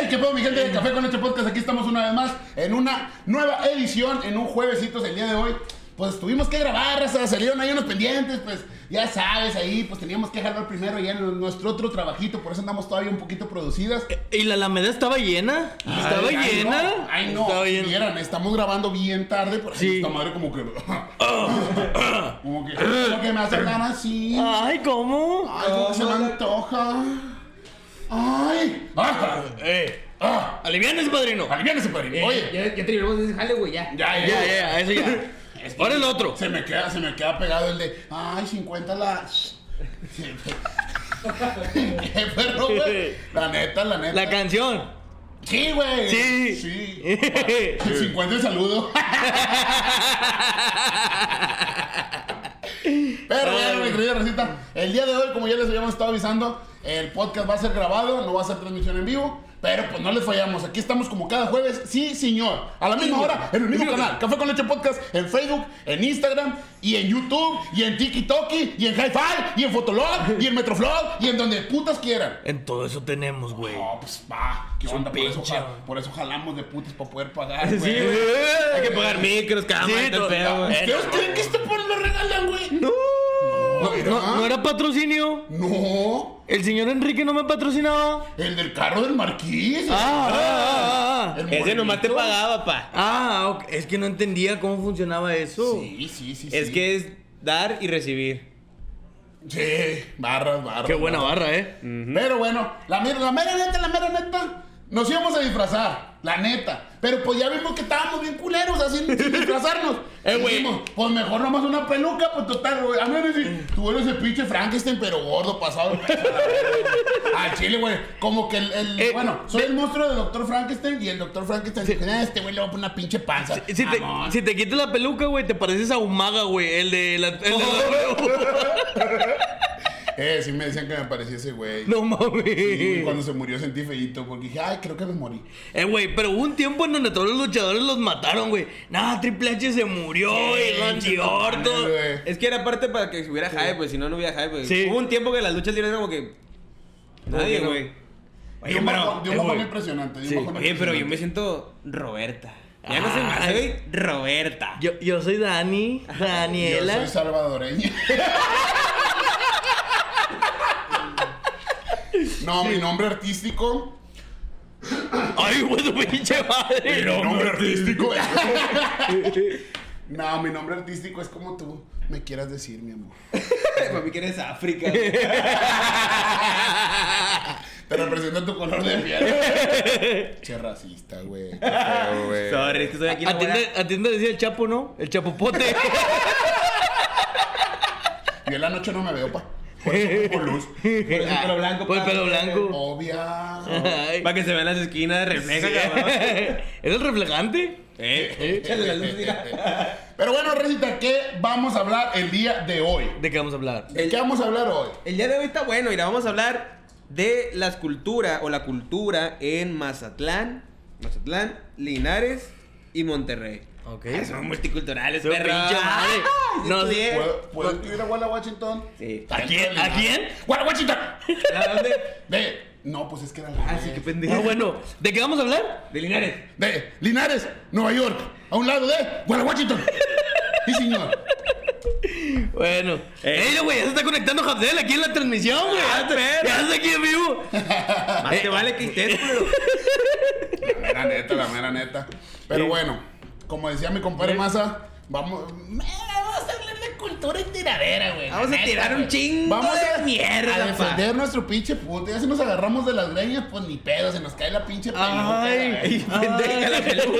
Hey, ¿qué pedo, mi gente de Café con este podcast? Aquí estamos una vez más en una nueva edición, en un juevesitos el día de hoy. Pues tuvimos que grabar, raza, salieron ahí unos pendientes, pues ya sabes, ahí pues teníamos que jalar primero ya en nuestro otro trabajito, por eso andamos todavía un poquito producidas. ¿Y la Alameda estaba llena? ¿Estaba Ay, ay, llena? no, ay, no, llena. vieran, estamos grabando bien tarde, por Sí. esta madre como que... como que, como que me hace ganas así. Ay, ¿cómo? Ay, como que se me antoja. Ay. Ah, Eh, ah. alivianes, padrino. Aliviánese, padrino. Oye. Ya, ya terminamos ese jale, güey, ya. Ya, ya, Ya, ya, eso ya. Ahora el otro. Se me queda, se me queda pegado el de, ay, 50 la... ¿Qué perro, güey? La neta, la neta. La canción. Sí, güey. Sí. Sí. El 50 el saludo. Pero bueno, mi querida Rosita, el día de hoy, como ya les habíamos estado avisando, el podcast va a ser grabado, no va a ser transmisión en vivo. Pero pues no les fallamos, aquí estamos como cada jueves, sí señor, a la misma hora, en el mismo canal, Café con Leche Podcast, en Facebook, en Instagram, y en YouTube, y en TikTok, y en Hi-Fi, y en Fotolog, y en Metroflog, y en donde putas quieran. En todo eso tenemos, güey. No, pues va, ¿qué onda? Por eso, por eso jalamos de putas para poder pagar, Sí, güey. Hay que pagar micros, cámaras, Sí, todo todo- el pedo, güey. ¿Ustedes creen que esto por lo regalan, güey? No. No, mira. no, no era patrocinio. No, El señor Enrique no me patrocinaba. el del carro del marquís. Ah, ah, ah, ah. El Ese nomás te pagaba, pa. Ah, es que no entendía cómo funcionaba eso. Sí, sí, sí. Es sí. que es dar y recibir. Sí, barras, barras. Qué buena barra, eh. Pero bueno, la, mera- la mera neta, la mera neta, nos íbamos a disfrazar, la neta. Pero pues ya vimos que estábamos bien culeros así sin disfrazarnos. Eh, güey. Dijimos, pues mejor nomás una peluca, pues total, güey. A mí me decís, tú eres el pinche Frankenstein, pero gordo, pasado. Al chile, güey. Como que el, el- Eh, bueno, soy el monstruo del doctor Frankenstein y el doctor Frankenstein dice, "Ah, este güey le va a poner una pinche panza. Si te, si te quitas la peluca, güey, te pareces a Umaga, güey. El de la. El de la- Eh, sí me decían que me parecía ese güey. no mames. Y cuando se murió sentí feíto porque dije, ay, creo que me morí. Eh, güey, pero hubo un tiempo en donde todos los luchadores los mataron, güey. Nah, Triple H se murió, y Randy Orton. Es que era parte para que hubiera hype, pues si no, no hubiera hype. pues. Sí. Hubo un tiempo que las luchas libres eran como que. Nadie, güey. Oye, un pero. dio un eh, bajón impresionante. Sí. pero yo me siento Roberta. Ya no soy más, soy Roberta. Yo, yo soy Dani, Yo Daniela. soy salvadoreña. no, mi nombre artístico. Ay, güey, tu pinche madre. Mi nombre artístico. no, mi nombre artístico es como tú me quieras decir, mi amor. Para mí que eres África. Te representa tu color de piel. che racista, güey. Sorry, es que soy aquí Atiende, atiende decía el Chapo, ¿no? El Chapopote. Yo en la noche no me veo, pa. Por eso luz. Por el pelo blanco. Por el pelo blanco. Obvia. Ay. Para que se vean las esquinas, refleja, cabrón. ¿Es el reflejante? Eh, échale la luz, mira. Pero bueno, Recita, ¿qué vamos a hablar el día de hoy? ¿De qué vamos a hablar? ¿De qué vamos a hablar hoy? El día de hoy está bueno, mira, vamos a hablar de las culturas o la cultura en Mazatlán, Mazatlán, Linares y Monterrey. Ah, son multiculturales, Su perro. pinche madre. Ah, No, eh. ¿Puedo, ¿puedo escribir a Walla Washington? Sí. ¿A quién? ¿A quién? ¡Walla Washington! ¿A dónde? De. No, pues es que era la. Ah, sí, qué pendejo. Ah, bueno. ¿De qué vamos a hablar? De Linares. De Linares, Nueva York, a un lado de Walla Washington. Sí, señor. Bueno. Eh. Ey, güey, ya se está conectando Jabdel aquí en la transmisión, güey. Ah, Ya, está aquí en vivo. Más te vale que estés, pero. La mera neta, la mera neta. Pero bueno, como decía mi compadre Maza, vamos. Vamos a hablar de cultura y tiradera, güey. Vamos a tirar un chingo Vamos de a, mierda, a defender nuestro pinche punto. Ya si nos agarramos de las greñas, pues ni pedo, se nos cae la pinche peluca. Ay, pendeja la peluca.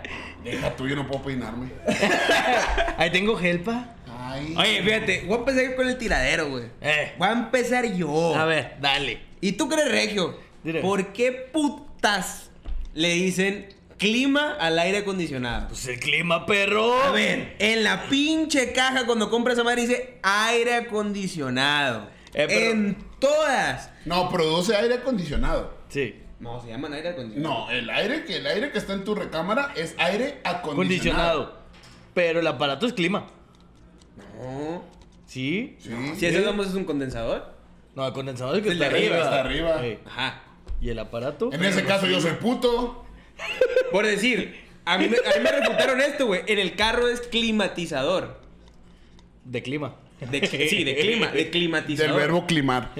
Deja tú, yo no puedo peinarme. Ahí tengo gelpa. Ay. Oye, fíjate, voy a empezar con el tiradero, güey. Eh. Voy a empezar yo. A ver, dale. ¿Y tú crees, Regio? Dile. ¿Por qué putas le dicen clima al aire acondicionado? Pues el clima, perro. A ver, en la pinche caja cuando compras esa madre dice aire acondicionado. Eh, pero- En todas. No, produce aire acondicionado. Sí. No, se llaman aire acondicionado. No, el aire que el aire que está en tu recámara es aire acondicionado. Condicionado. Pero el aparato es clima. No. ¿Sí? Sí. Si eso damos es un condensador. No, el condensador es el que El de está arriba, arriba. está arriba. Ajá. ¿Y el aparato? En ese caso yo soy puto. Por decir, a mí, me- a mí me refutaron esto, güey. En el carro es climatizador. De clima. De- sí, de clima, de Del climatizador. verbo climar.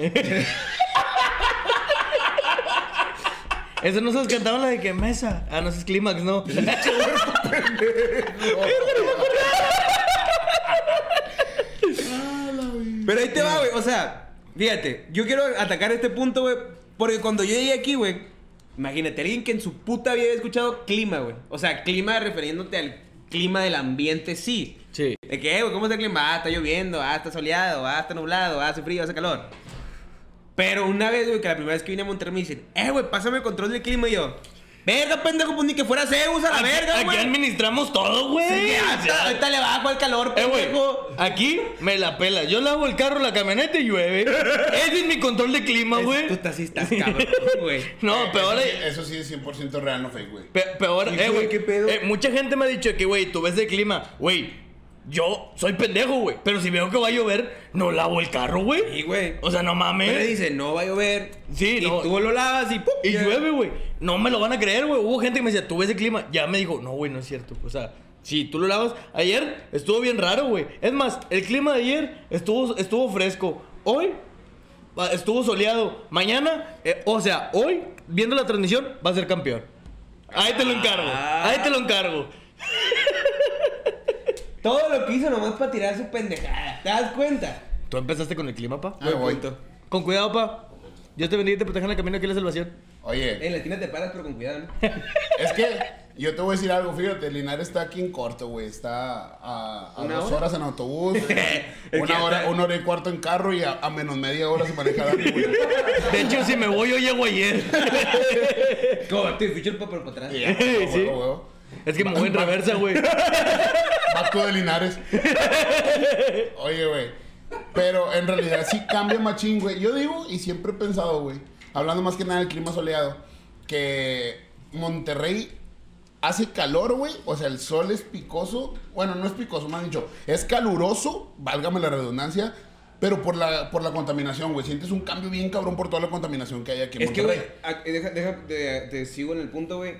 Eso no se los cantaban la de que mesa. Ah, no, ese es clímax, no. Pero ahí te va, güey. O sea, fíjate, yo quiero atacar este punto, güey. Porque cuando yo llegué aquí, güey, imagínate, alguien que en su puta vida había escuchado clima, güey. O sea, clima refiriéndote al clima del ambiente, sí. Sí. De que, eh, güey, ¿cómo está el clima? Ah, está lloviendo, ah, está soleado, ah, está nublado, ah, hace frío, hace calor. Pero una vez, güey, que la primera vez que vine a Monterrey me dicen, eh, güey, pásame el control del clima y yo, verga, pendejo, pues ni que fuera Zeus a la Aquí, verga, aquí administramos todo, güey. Sí, hasta- ahorita le bajo al calor, Eh, pendejo. aquí me la pela. Yo lavo el carro, la camioneta y llueve. Ese es mi control de clima, güey. Tú estás así, estás cabrón, güey. No, peor, eso, sí, eh, eso sí es 100% real, no fake, güey. pe- peor, eh, güey, güey. ¿qué pedo? eh, mucha gente me ha dicho que, güey, tú ves el clima. Güey, yo soy pendejo, güey. Pero si veo que va a llover, no lavo el carro, güey. Sí, güey. O sea, no mames. Pero dice, no va a llover. Sí, y no. tú lo lavas y ¡pum! Y llueve, güey. No me lo van a creer, güey. Hubo gente que me decía, tú ves el clima. Ya me dijo, no, güey, no es cierto. O sea, si tú lo lavas. Ayer estuvo bien raro, güey. Es más, el clima de ayer estuvo, estuvo fresco. Hoy estuvo soleado. Mañana, eh, o sea, hoy, viendo la transmisión, va a ser campeón. Ahí te lo encargo. Ah. Ahí te lo encargo. Todo lo que hizo nomás para tirar su pendejada. ¿Te das cuenta? ¿Tú empezaste con el clima, pa? Ahí voy. Con cuidado, pa. Dios te bendiga y te proteja en el camino aquí a la salvación. Oye, En la tina te paras, pero con cuidado, ¿no? es que yo te voy a decir algo, fíjate, Linares está aquí en corto, güey. Está a, a ¿Una dos hora? horas en autobús, una hora, está- una hora y cuarto en carro y a, a menos media hora se maneja Dani, güey. De hecho, si me voy, yo llego ayer. Como te ficho el papel para atrás. Ya, Sí. Es que me voy en reversa, güey. Pacto de Linares. Oye, güey. Pero en realidad sí cambia machín, güey. Yo digo, y siempre he pensado, güey, hablando más que nada del clima soleado, que Monterrey hace calor, güey. O sea, el sol es picoso. Bueno, no es picoso, me han dicho. Es caluroso, válgame la redundancia. Pero por la, por la contaminación, güey. Sientes un cambio bien cabrón por toda la contaminación que hay aquí en Es que, güey, Monterrey. a- deja, deja, te, te sigo en el punto, güey.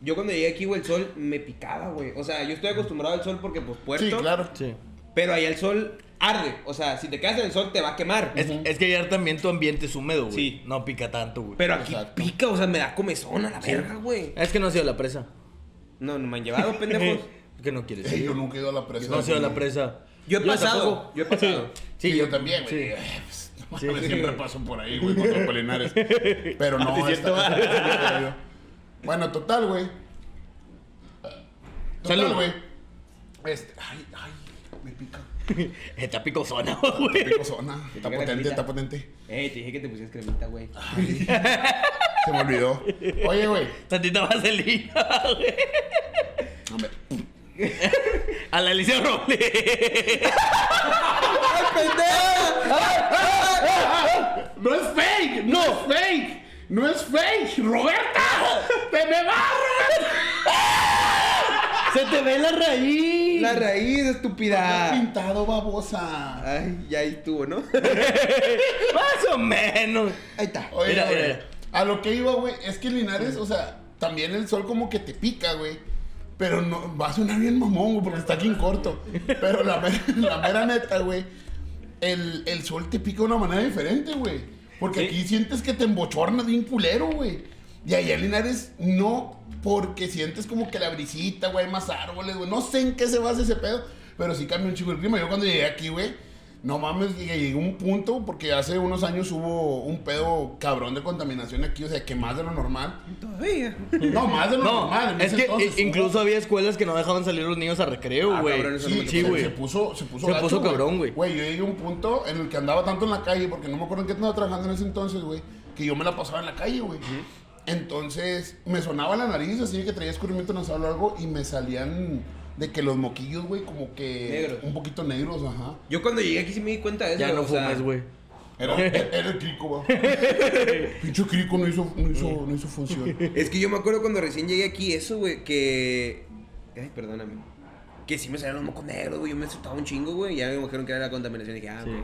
Yo cuando llegué aquí, güey, el sol me picaba, güey. O sea, yo estoy acostumbrado al sol porque, pues, puerto. sí, claro. Sí. Pero ahí el sol arde. O sea, si te quedas en el sol, te va a quemar. Es, es que ayer también tu ambiente es húmedo, güey. Sí. No pica tanto, güey. Pero aquí Exacto. pica, o sea, me da comezón a la verga, güey. Es que no ha sido la presa. No, no me han llevado, pendejos. Que no quieres ir. yo nunca he ido a la presa. No ha sido la presa. Yo he pasado, tampoco. yo he pasado. Sí, yo, también, güey. Sí. Eh, pues, no Sí. Siempre paso por ahí, güey, con los polinares. Pero no, Sí, es cierto. esta- esta- esta- yo. Bueno, total, güey. Total, Salud. güey. Este, ay, ay, me pica. Está picosona, güey. Está pica la potente, cremita. está potente. Ey, te dije que te pusieras cremita, güey. Ay, se me olvidó. Oye, güey. Tantita vaselina, güey. Hombre, A la Alicia Robles. No es fake, no es fake. No es fake. Roberta, te me va, Se te ve la raíz. La raíz, Roberta. estúpida. pintado babosa. Ay, ya ahí estuvo, ¿no? Más o menos. Ahí está. Oye, Mira, güey, mira. a lo que iba, güey, es que Linares, o sea, también el sol como que te pica, güey. Pero no, va a sonar bien mamón, güey, porque está aquí en corto. Pero la, mera- la mera neta, güey, el, el sol te pica de una manera diferente, güey. Porque Sí. aquí sientes que te embochornas bien culero, güey. Y allá en Linares no, porque sientes como que la brisita, güey, hay más árboles, güey. No sé en qué se basa ese pedo, pero sí cambia un chico el clima. Yo cuando llegué aquí, güey, no mames, llegué a un punto, porque hace unos años hubo un pedo cabrón de contaminación aquí, o sea, que más de lo normal. Todavía. No, más de lo No, normal. en es que entonces i- hubo- incluso había escuelas que no dejaban salir los niños a recreo, Ah, güey. Sí, sí, se- güey. Se puso, se puso, Se gacho, puso cabrón, güey. Güey, yo llegué a un punto en el que andaba tanto en la calle, porque no me acuerdo en qué estaba trabajando en ese entonces, güey, que yo me la pasaba en la calle, güey. Entonces, me sonaba la nariz, así que traía escurrimiento nasal o algo, y me salían de que los moquillos, güey, como que... Negros. Un poquito negros, ajá. Yo cuando llegué aquí sí me di cuenta de eso. Ya no fumes, güey. Era, era el crico, güey. Pinche crico no hizo, no hizo, no hizo función. Es que yo me acuerdo cuando recién llegué aquí, eso, güey, que. Ay, perdóname. Que sí me salían los mocos negros, güey. Yo me asustaba un chingo, güey. Ya me dijeron que era la contaminación. Y dije, ah, Sí. güey.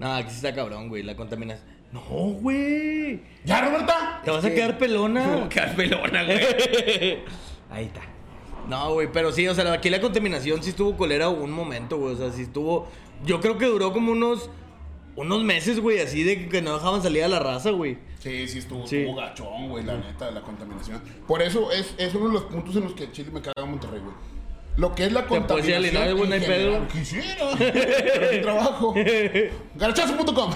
No, aquí sí está cabrón, güey, la contaminación. No, güey. ¿Ya, Roberta? Te vas a quedar pelona. Como que pelona, güey. Ahí está. No, güey, pero sí, o sea, aquí la contaminación sí estuvo colera un momento, güey. O sea, sí estuvo. Yo creo que duró como unos. Unos meses, güey, así de que no dejaban salir a la raza, güey. Sí, sí, estuvo, Sí. estuvo gachón, güey, la neta, la contaminación. Por eso es, es uno de los puntos en los que Chile me caga Monterrey, güey. Lo que es la puedes contaminación. Güey, no hay en pedo. Quisiera. pero mi trabajo. Garachazo.com.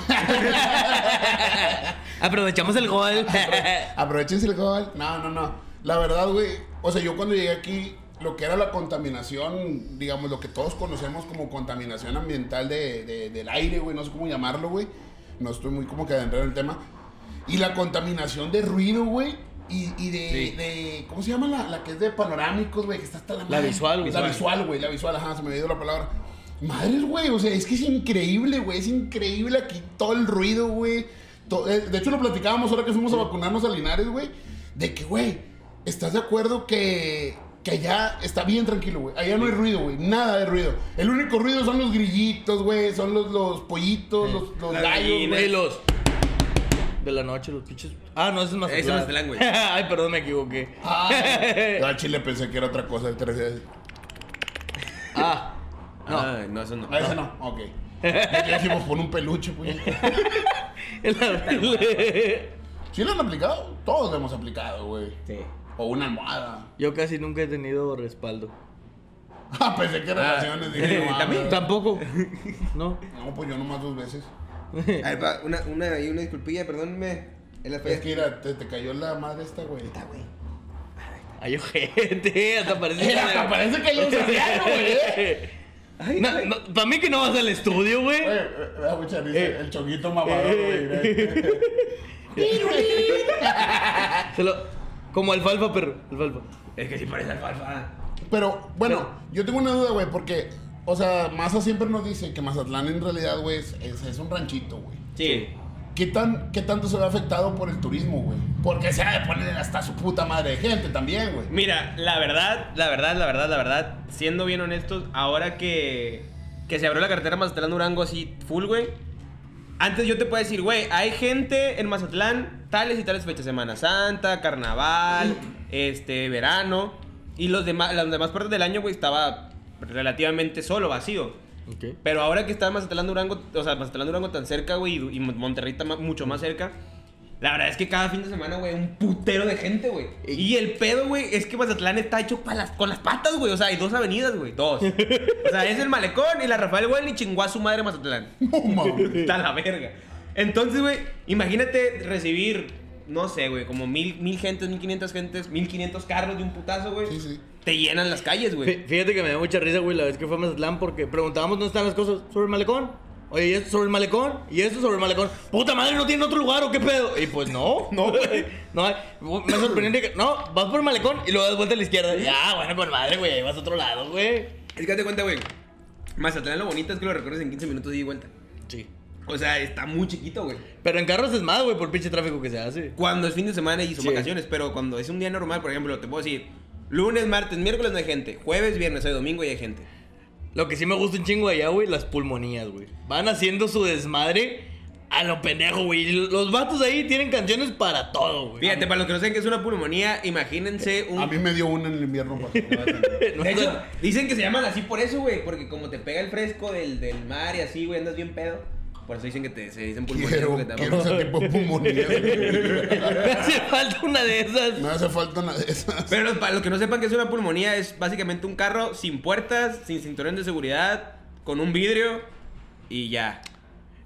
Aprovechamos el gol. Aprovechense el gol. No, no, no. La verdad, güey. O sea, yo cuando llegué aquí, lo que era la contaminación, digamos, lo que todos conocemos como contaminación ambiental de, de- del aire, güey, no sé cómo llamarlo, güey. No estoy muy como que adentrado en el tema. Y la contaminación de ruido, güey. Y, y de, Sí. de- ¿Cómo se llama la, la que es de panorámicos, güey? Que está hasta la La visual, güey. La visual, güey. La visual, ajá, se me ido la palabra. Madres, güey. O sea, es que es increíble, güey. Es increíble aquí todo el ruido, güey. Eh, De hecho, lo platicábamos ahora que fuimos a vacunarnos a Linares, güey. De que, güey, ¿estás de acuerdo que, que allá está bien tranquilo, güey? Allá no hay ruido, güey. Nada de ruido. El único ruido son los grillitos, güey. Son los, los pollitos, los, los gallos, güey. Güey, los. De la noche, los pinches. Ah, no, ese es Mazatlán. Ese es Mazatlán, güey. Ay, perdón, me equivoqué. Ah, chile pensé que era otra cosa. te refieres- Ah, no. Ah, no, eso no. A ese no, ok. Ya dijimos pon un peluche, pues. El abril. ¿Sí lo han aplicado? Todos lo hemos aplicado, güey. Sí. O una almohada. Yo casi nunca he tenido respaldo. Ah, pensé que Ah, relaciones. Dije, no, también. Tampoco. No. No, pues yo nomás dos veces. A ver, pa, una, una, y una disculpilla, perdónenme. En la Es que mira, te, te cayó la madre esta, güey. güey. Ay, ojete, hasta parece Eh, hasta parece que yo un güey. eh. Ay, No, no, para mí que no vas al estudio, güey. Da mucha risa. Eh. El chonguito mamador, güey. Se lo- Como alfalfa, perro. Alfalfa. Es que sí parece alfalfa. Pero, bueno, yo tengo una duda, güey, porque, o sea, Maza siempre nos dice que Mazatlán en realidad, güey, es, es- es un ranchito, güey. Sí. ¿Qué, tan, ¿Qué tanto se ve afectado por el turismo, güey? Porque se ha de poner hasta su puta madre de gente también, güey. Mira, la verdad, la verdad, la verdad, la verdad, siendo bien honestos, ahora que, que se abrió la carretera Mazatlán-Durango así full, güey. Antes yo te puedo decir, güey, hay gente en Mazatlán, tales y tales fechas, Semana Santa, Carnaval, este, verano. Y los demás, las demás partes del año, güey, estaba relativamente solo, vacío. Ok. Pero ahora que está Mazatlán Durango, o sea, Mazatlán Durango tan cerca, güey, y, Monterrey está mucho más cerca. La verdad es que cada fin de semana, güey, un putero de gente, güey. Y el pedo, güey, es que Mazatlán está hecho pa las, con las patas, güey. O sea, hay dos avenidas, güey. Dos. O sea, es el Malecón y la Rafael Güell y chingó a su madre Mazatlán. No. Está la verga. Entonces, güey, imagínate recibir, no sé, güey, como mil, mil gentes, mil quinientas gentes, mil quinientos carros de un putazo, güey. Sí, sí. Te llenan las calles, güey. Fí- Fíjate que me dio mucha risa, güey, la vez que fue a Mazatlán porque preguntábamos dónde están las cosas. ¿Sobre el malecón? Oye, ¿y esto sobre el malecón? ¿Y esto sobre el malecón? ¡Puta madre, no tiene otro lugar o qué pedo! Y pues no. No, güey. no, hay- me sorprendió que. No, vas por el malecón y luego das vuelta a la izquierda. Ya, bueno, con madre, güey, ahí vas a otro lado, güey. Es que date cuenta, güey. Mazatlán lo bonito es que lo recorres en 15 minutos y vuelta. Sí. O sea, está muy chiquito, güey. Pero en carros es más, güey, por pinche tráfico que se hace. Cuando es fin de semana y son Sí. vacaciones, pero cuando es un día normal, por ejemplo, te puedo decir, lunes, martes, miércoles no hay gente, jueves, viernes, sábado, domingo y hay gente. Lo que sí me gusta un chingo allá, güey, las pulmonías, güey. Van haciendo su desmadre a lo pendejo, güey. Y Los vatos ahí tienen canciones para todo, güey. Fíjate, para los que no saben que es una pulmonía, imagínense un... A mí me dio una en el invierno. pa- No, De hecho, dicen que se llaman así por eso, güey, porque como te pega el fresco del, del mar y así, güey, andas bien pedo. Por eso dicen que te, se dicen pulmonías. Quiero, porque te- quiero ese tipo de pulmonía. me hace falta una de esas. Me hace falta una de esas. Pero los, para los que no sepan que es una pulmonía, es básicamente un carro sin puertas, sin cinturón de seguridad, con un vidrio y ya.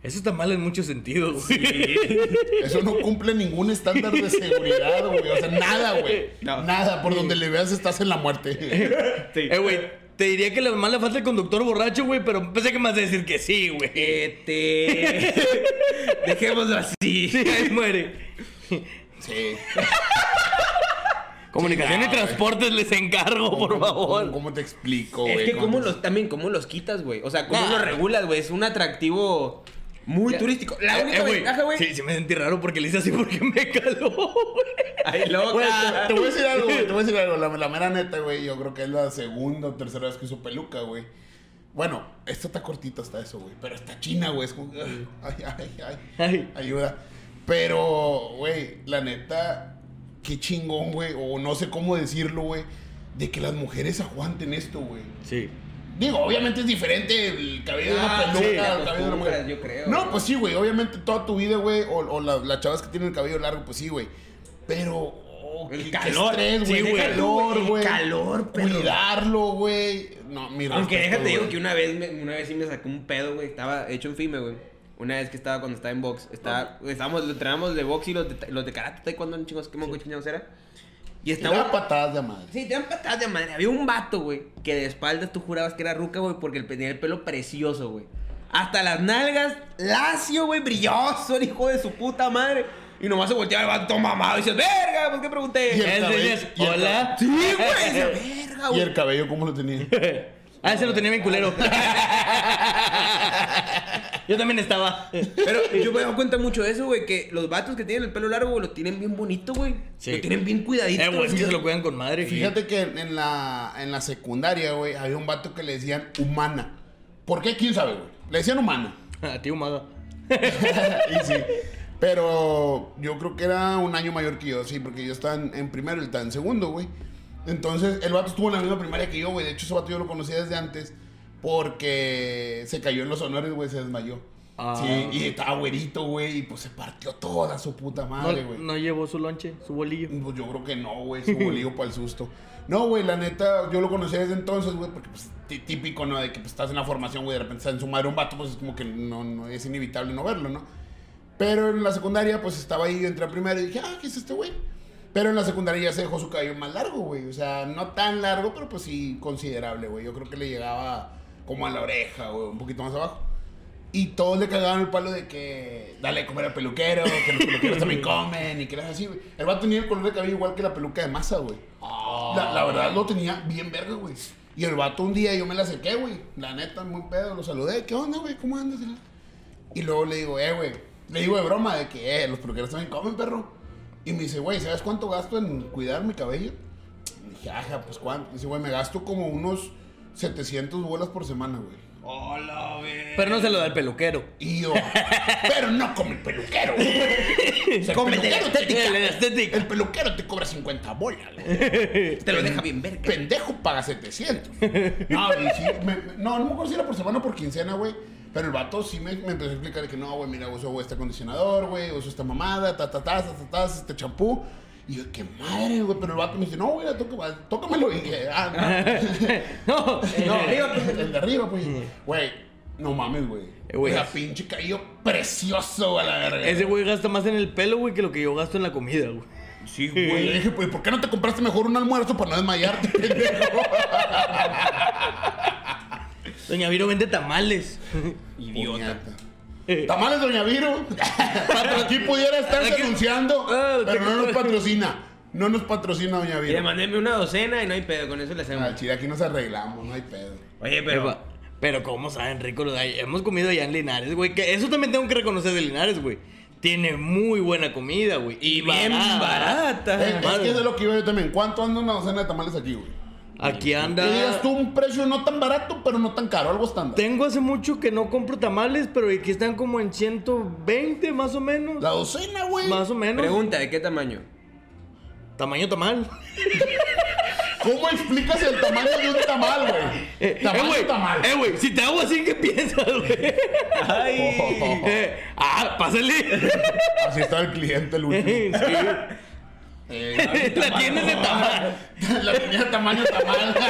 Eso está mal en muchos sentidos, güey. Eso no cumple ningún estándar de seguridad, güey. O sea, nada, güey. No. Nada. Por donde le veas estás en la muerte. Sí. Eh, güey, te diría que más le falta el conductor borracho, güey, pero pensé que me vas a decir que sí, güey. Este... Dejémoslo así. Sí, ahí muere. Sí. Comunicación Sí, y transportes les encargo, por ¿Cómo- favor. ¿Cómo, cómo te explico, güey? Es que cómo ¿Cuántos- los, también, cómo los quitas, güey. O sea, cómo Nah. los regulas, güey. Es un atractivo muy Ya. turístico. La Eh, única eh, ventaja, güey. Sí, sí me sentí raro porque le hice así porque me caló, güey. Ay, loca. Güey, te, te voy a decir algo, güey. Te voy a decir algo. La, la mera neta, güey. Yo creo que es la segunda o tercera vez que uso peluca, güey. Bueno, esta está cortita hasta eso, güey. Pero está china, güey. Es como. Ay, ay, ay. Ay. Ayuda. Pero, güey, la neta, qué chingón, güey. O no sé cómo decirlo, güey. De que las mujeres aguanten esto, güey. Sí. Digo, obviamente es diferente el cabello de una Ah, peluca sí, al cabello de una mujer. acostumbras, yo creo, No, güey. pues sí, güey. Obviamente toda tu vida, güey. O, o la- las chavas que tienen el cabello largo, pues sí, güey. Pero. oh, El calor, estrés, sí, güey. el calor, El güey. calor, perro. Cuidarlo, güey. No, mi Aunque déjate digo que una vez, me- una vez sí me sacó un pedo, güey. Estaba hecho en FIME, güey. Una vez que estaba cuando estaba en box. Estaba, estábamos, lo entrenamos de box y los de, los de karate, taekwondo, en chingos, ¿qué mongo chingados era? Y estaba... patadas de madre. Sí, te dan patadas de madre. Había un vato, güey, que de espaldas tú jurabas que era ruca, güey, porque él tenía el pelo precioso, güey. Hasta las nalgas, lacio, güey, brilloso, el hijo de su puta madre. Y nomás se volteaba el vato mamado y dice, verga, ¿por qué pregunté? Y el cabello- y el Hola. Sí, güey, dice, verga, ¿Y güey. el cabello cómo lo tenía? Ah, ese lo tenía bien culero. Yo también estaba. Pero yo me he dado cuenta mucho de eso, güey, que los vatos que tienen el pelo largo, güey, lo tienen bien bonito, güey. Sí. Lo tienen bien cuidadito. Eh, güey, es que se lo cuidan con madre. Fíjate que en la, en la secundaria, güey, había un vato que le decían humana. ¿Por qué? ¿Quién sabe, güey? Le decían humana. A ti, humada. y sí. Pero yo creo que era un año mayor que yo, sí, porque yo estaba en, en primero y él estaba en segundo, güey. Entonces, el vato estuvo en la misma primaria que yo, güey. De hecho, ese vato yo lo conocía desde antes porque se cayó en los honores, güey, se desmayó. Ah. Sí, y estaba güerito, güey, y pues se partió toda su puta madre, güey. no llevó su lonche, su bolillo. Pues yo creo que no, güey, su bolillo para el susto. No, güey, la neta, yo lo conocí desde entonces, güey, porque pues tí- típico, ¿no? De que pues, estás en la formación, güey, de repente está en su madre un vato, pues es como que no, no es inevitable no verlo, ¿no? Pero en la secundaria, pues estaba ahí, yo entré a primero y dije, ah, ¿qué es este güey? Pero en la secundaria ya se dejó su cabello más largo, güey. O sea, no tan largo, pero pues sí considerable, güey. Yo creo que le llegaba como a la oreja, güey, un poquito más abajo. Y todos le cagaban el palo de que dale a comer al peluquero, que los peluqueros también comen y que era así, güey. El vato tenía el color de cabello igual que la peluca de masa, güey. La, la verdad lo tenía bien verga, güey. Y el vato un día yo me la acerqué, güey. La neta, muy pedo, lo saludé. ¿Qué onda, güey? ¿Cómo andas? Y luego le digo, eh, güey. Le digo de broma de que, eh, los peluqueros también comen, perro. Y me dice, güey, ¿sabes cuánto gasto en cuidar mi cabello? Y dije, ajá, pues cuánto. Dice, güey, me gasto como unos 700 bolas por semana, güey. Hola, güey. Pero no se lo da el peluquero. Y yo, pero no como el peluquero. güey. O sea, el, Cómete la peluquero te, El de la estética. el peluquero te cobra 50 bolas, güey. Te lo deja bien verga. Pendejo paga 700. No, y sí, me- me- no, no me acuerdo si era por semana o por quincena, güey. Pero el vato sí me, me empezó a explicar de que no, güey, mira, uso güey, este acondicionador, güey, uso esta mamada, ta, ta, ta, ta, ta, ta, este champú. Y yo, qué madre, güey. Pero el vato me dice, no, güey, tócame- tócamelo. Y dije, ah, No, no. no, de arriba, pues. el de arriba, pues. Güey, no mames, güey. Eh, güey. O sea, pinche cabello precioso, a la verga. ese güey gasta más en el pelo, güey, que lo que yo gasto en la comida, güey. Sí, Güey, le dije, pues, ¿por qué no te compraste mejor un almuerzo para no desmayarte, pendejo? Doña Viro vende tamales. Idiota. Tamales Doña Viro. Aquí pudiera estarse Aquí- anunciando, Ah, pero no nos patrocina. No nos patrocina Doña Y le Viro. mandéme una docena y no hay pedo, con eso le hacemos. Chile aquí nos arreglamos, no hay pedo. Oye, pero. Epa, Pero cómo saben rico los de ahí. Hemos comido allá en Linares, güey. Que eso también tengo que reconocer de Linares, güey. Tiene muy buena comida, güey. Y bien barata. Eh, es madre. que eso es lo que iba yo también. ¿Cuánto anda una docena de tamales aquí, güey? Aquí Que digas anda. tú un precio no tan barato, pero no tan caro, algo estándar. Tengo hace mucho que no compro tamales, pero aquí están como en 120 más o menos. La docena, güey. Más o menos. Pregunta, ¿de qué tamaño? Tamaño tamal. ¿Cómo explicas el tamaño de un tamal, güey? Eh, Tamaño eh, güey, tamal. Eh, güey, si te hago así, ¿qué piensas, güey? Ay. Eh, ah, pásale. Así estaba el cliente, el último. Sí. Eh, La tienes de tamal. La tenía tamaño tamal.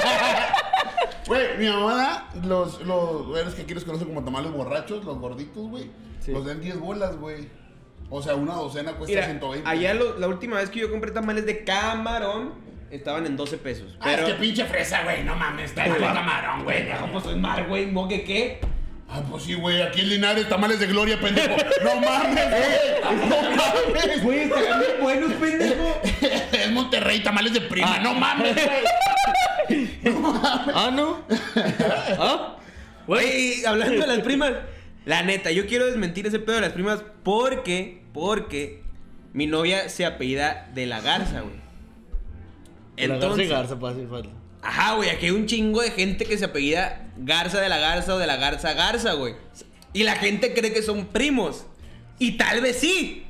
Güey, mi mamá da los, los, güey, los que aquí los conocen como tamales borrachos, los gorditos, güey. Sí. Los den 10 bolas, güey. O sea, una docena cuesta Mira, 120. allá lo- la última vez que yo compré tamales de camarón estaban en 12 pesos. Ah, Pero. es que pinche fresa, güey. No mames, está de camarón, güey. No, pues soy mal, güey. ¿Mo que qué? Ah, pues sí, güey. Aquí en Linares, tamales de gloria, pendejo. No mames, güey. No mames. Güey, están bien buenos, pendejo. Es Monterrey, tamales de prima. No mames, güey. Ah, ¿no? ¿Ah? Güey. Hablando de las primas, la neta, yo quiero desmentir ese pedo de las primas porque, porque mi novia se apellida de la Garza, güey. Entonces. Entonces, Garza, fácil, fácil. Ajá, güey, aquí hay un chingo de gente que se apellida Garza de la Garza o de la Garza Garza, güey. Y la gente cree que son primos. Y tal vez sí,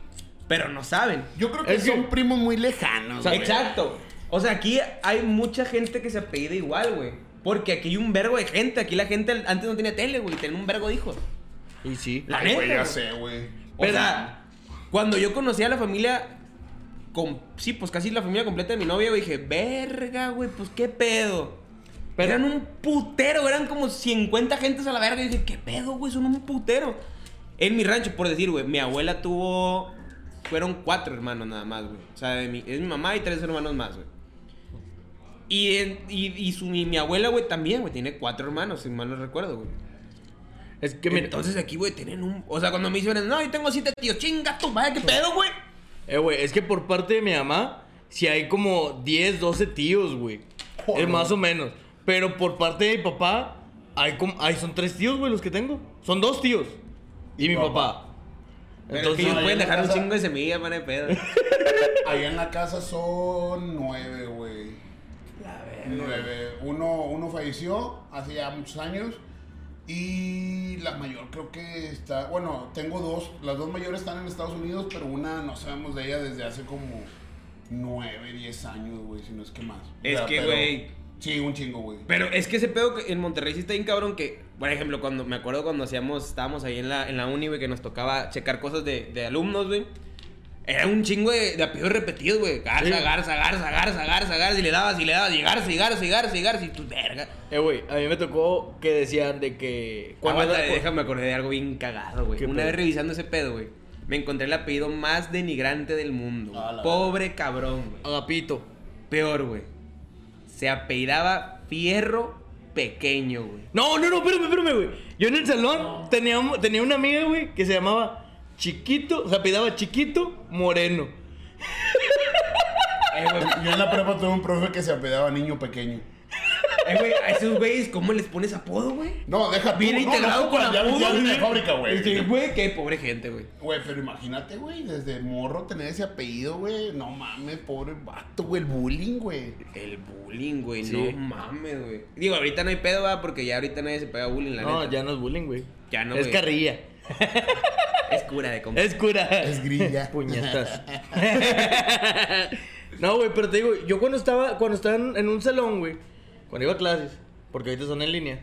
pero no saben. Yo creo que Es que- son primos muy lejanos. güey. Exacto. O sea, aquí hay mucha gente que se apellida igual, güey. Porque aquí hay un vergo de gente. Aquí la gente antes no tenía tele, güey. Tenía un vergo de hijos. Y sí. La Ay, güey, neta, ya güey. sé, güey. O Pero- sea, cuando yo conocí a la familia, con, sí, pues casi la familia completa de mi novia, güey, dije, verga, güey, pues qué pedo. Pero- eran un putero, eran como 50 gentes a la verga. Y dije, qué pedo, güey, son un putero. En mi rancho, por decir, güey, mi abuela tuvo. Fueron cuatro hermanos nada más, güey. O sea, de mi- es mi mamá y tres hermanos más, güey. Y, en- y, y su, mi, mi abuela, güey, también, güey, tiene cuatro hermanos, si mal no recuerdo, güey. Es que mira, Entonces aquí, güey, tienen un. O sea, cuando me dicen, no, yo tengo siete tíos, chinga tu madre, qué pedo, güey. Eh, güey, es que por parte de mi mamá, si hay como 10, 12 tíos, güey. Joder. Es más o menos. Pero por parte de mi papá, hay como, hay, son tres tíos, güey, los que tengo. Son dos tíos. Y mi Papá. papá. Pero es Entonces, ellos ahí pueden en la dejar un casa- chingo de semillas, man, de pedo. Allá en la casa son nueve, güey. Nueve. Uno, uno falleció hace ya muchos años. Y la mayor creo que está. Bueno, tengo dos. Las dos mayores están en Estados Unidos, pero una no sabemos de ella desde hace como nueve, diez años, güey, si no es que más. Es que, güey. Sí, un chingo, güey. Pero es que ese pedo que en Monterrey sí está bien cabrón que, por ejemplo, cuando me acuerdo cuando hacíamos, estábamos ahí en la, en la uni, güey, que nos tocaba checar cosas de, de alumnos, güey. Era un chingo de, de apellidos repetidos, güey. Garza, Sí. Garza, Garza, Garza, Garza, Garza. Y le dabas, y le dabas, y Garza, y Garza, y Garza, y Garza. Y tu verga. eh, güey, a mí me tocó que decían de que. Aguanta, era- déjame acordar de algo bien cagado, güey. ¿Qué Una pedo? vez revisando ese pedo, güey, me encontré el apellido más denigrante del mundo. Pobre cabrón, güey. Agapito. Peor, güey. Se apellidaba Fierro Pequeño, güey. No, no, no, espérame, espérame, güey. Yo en el salón tenía, un- tenía una amiga, güey, que se llamaba Chiquito, se apellidaba Chiquito Moreno. Eh, güey, Yo en la prepa tuve un profe que se apedaba niño pequeño. eh, güey, a esos güeyes, ¿cómo les pones apodo, güey? No, deja tú. Viene no, integrado no, con ya, apodo, ya viene de fábrica, güey. Sí, güey, qué pobre gente, güey. Güey, pero imagínate, güey, desde morro tener ese apellido, güey. No mames, pobre vato, güey, el bullying, güey. El bullying, güey, Sí. no mames, güey. Digo, ahorita no hay pedo, va, porque ya ahorita nadie se pega bullying, la No, neta. ya no es bullying, güey. Ya no, Es güey. carrilla. Es cura de compa. Es cura. Es grilla. Puñetas. no, güey, pero te digo, yo cuando estaba, cuando estaba en, en un salón, güey, cuando iba a clases, porque ahorita son en línea,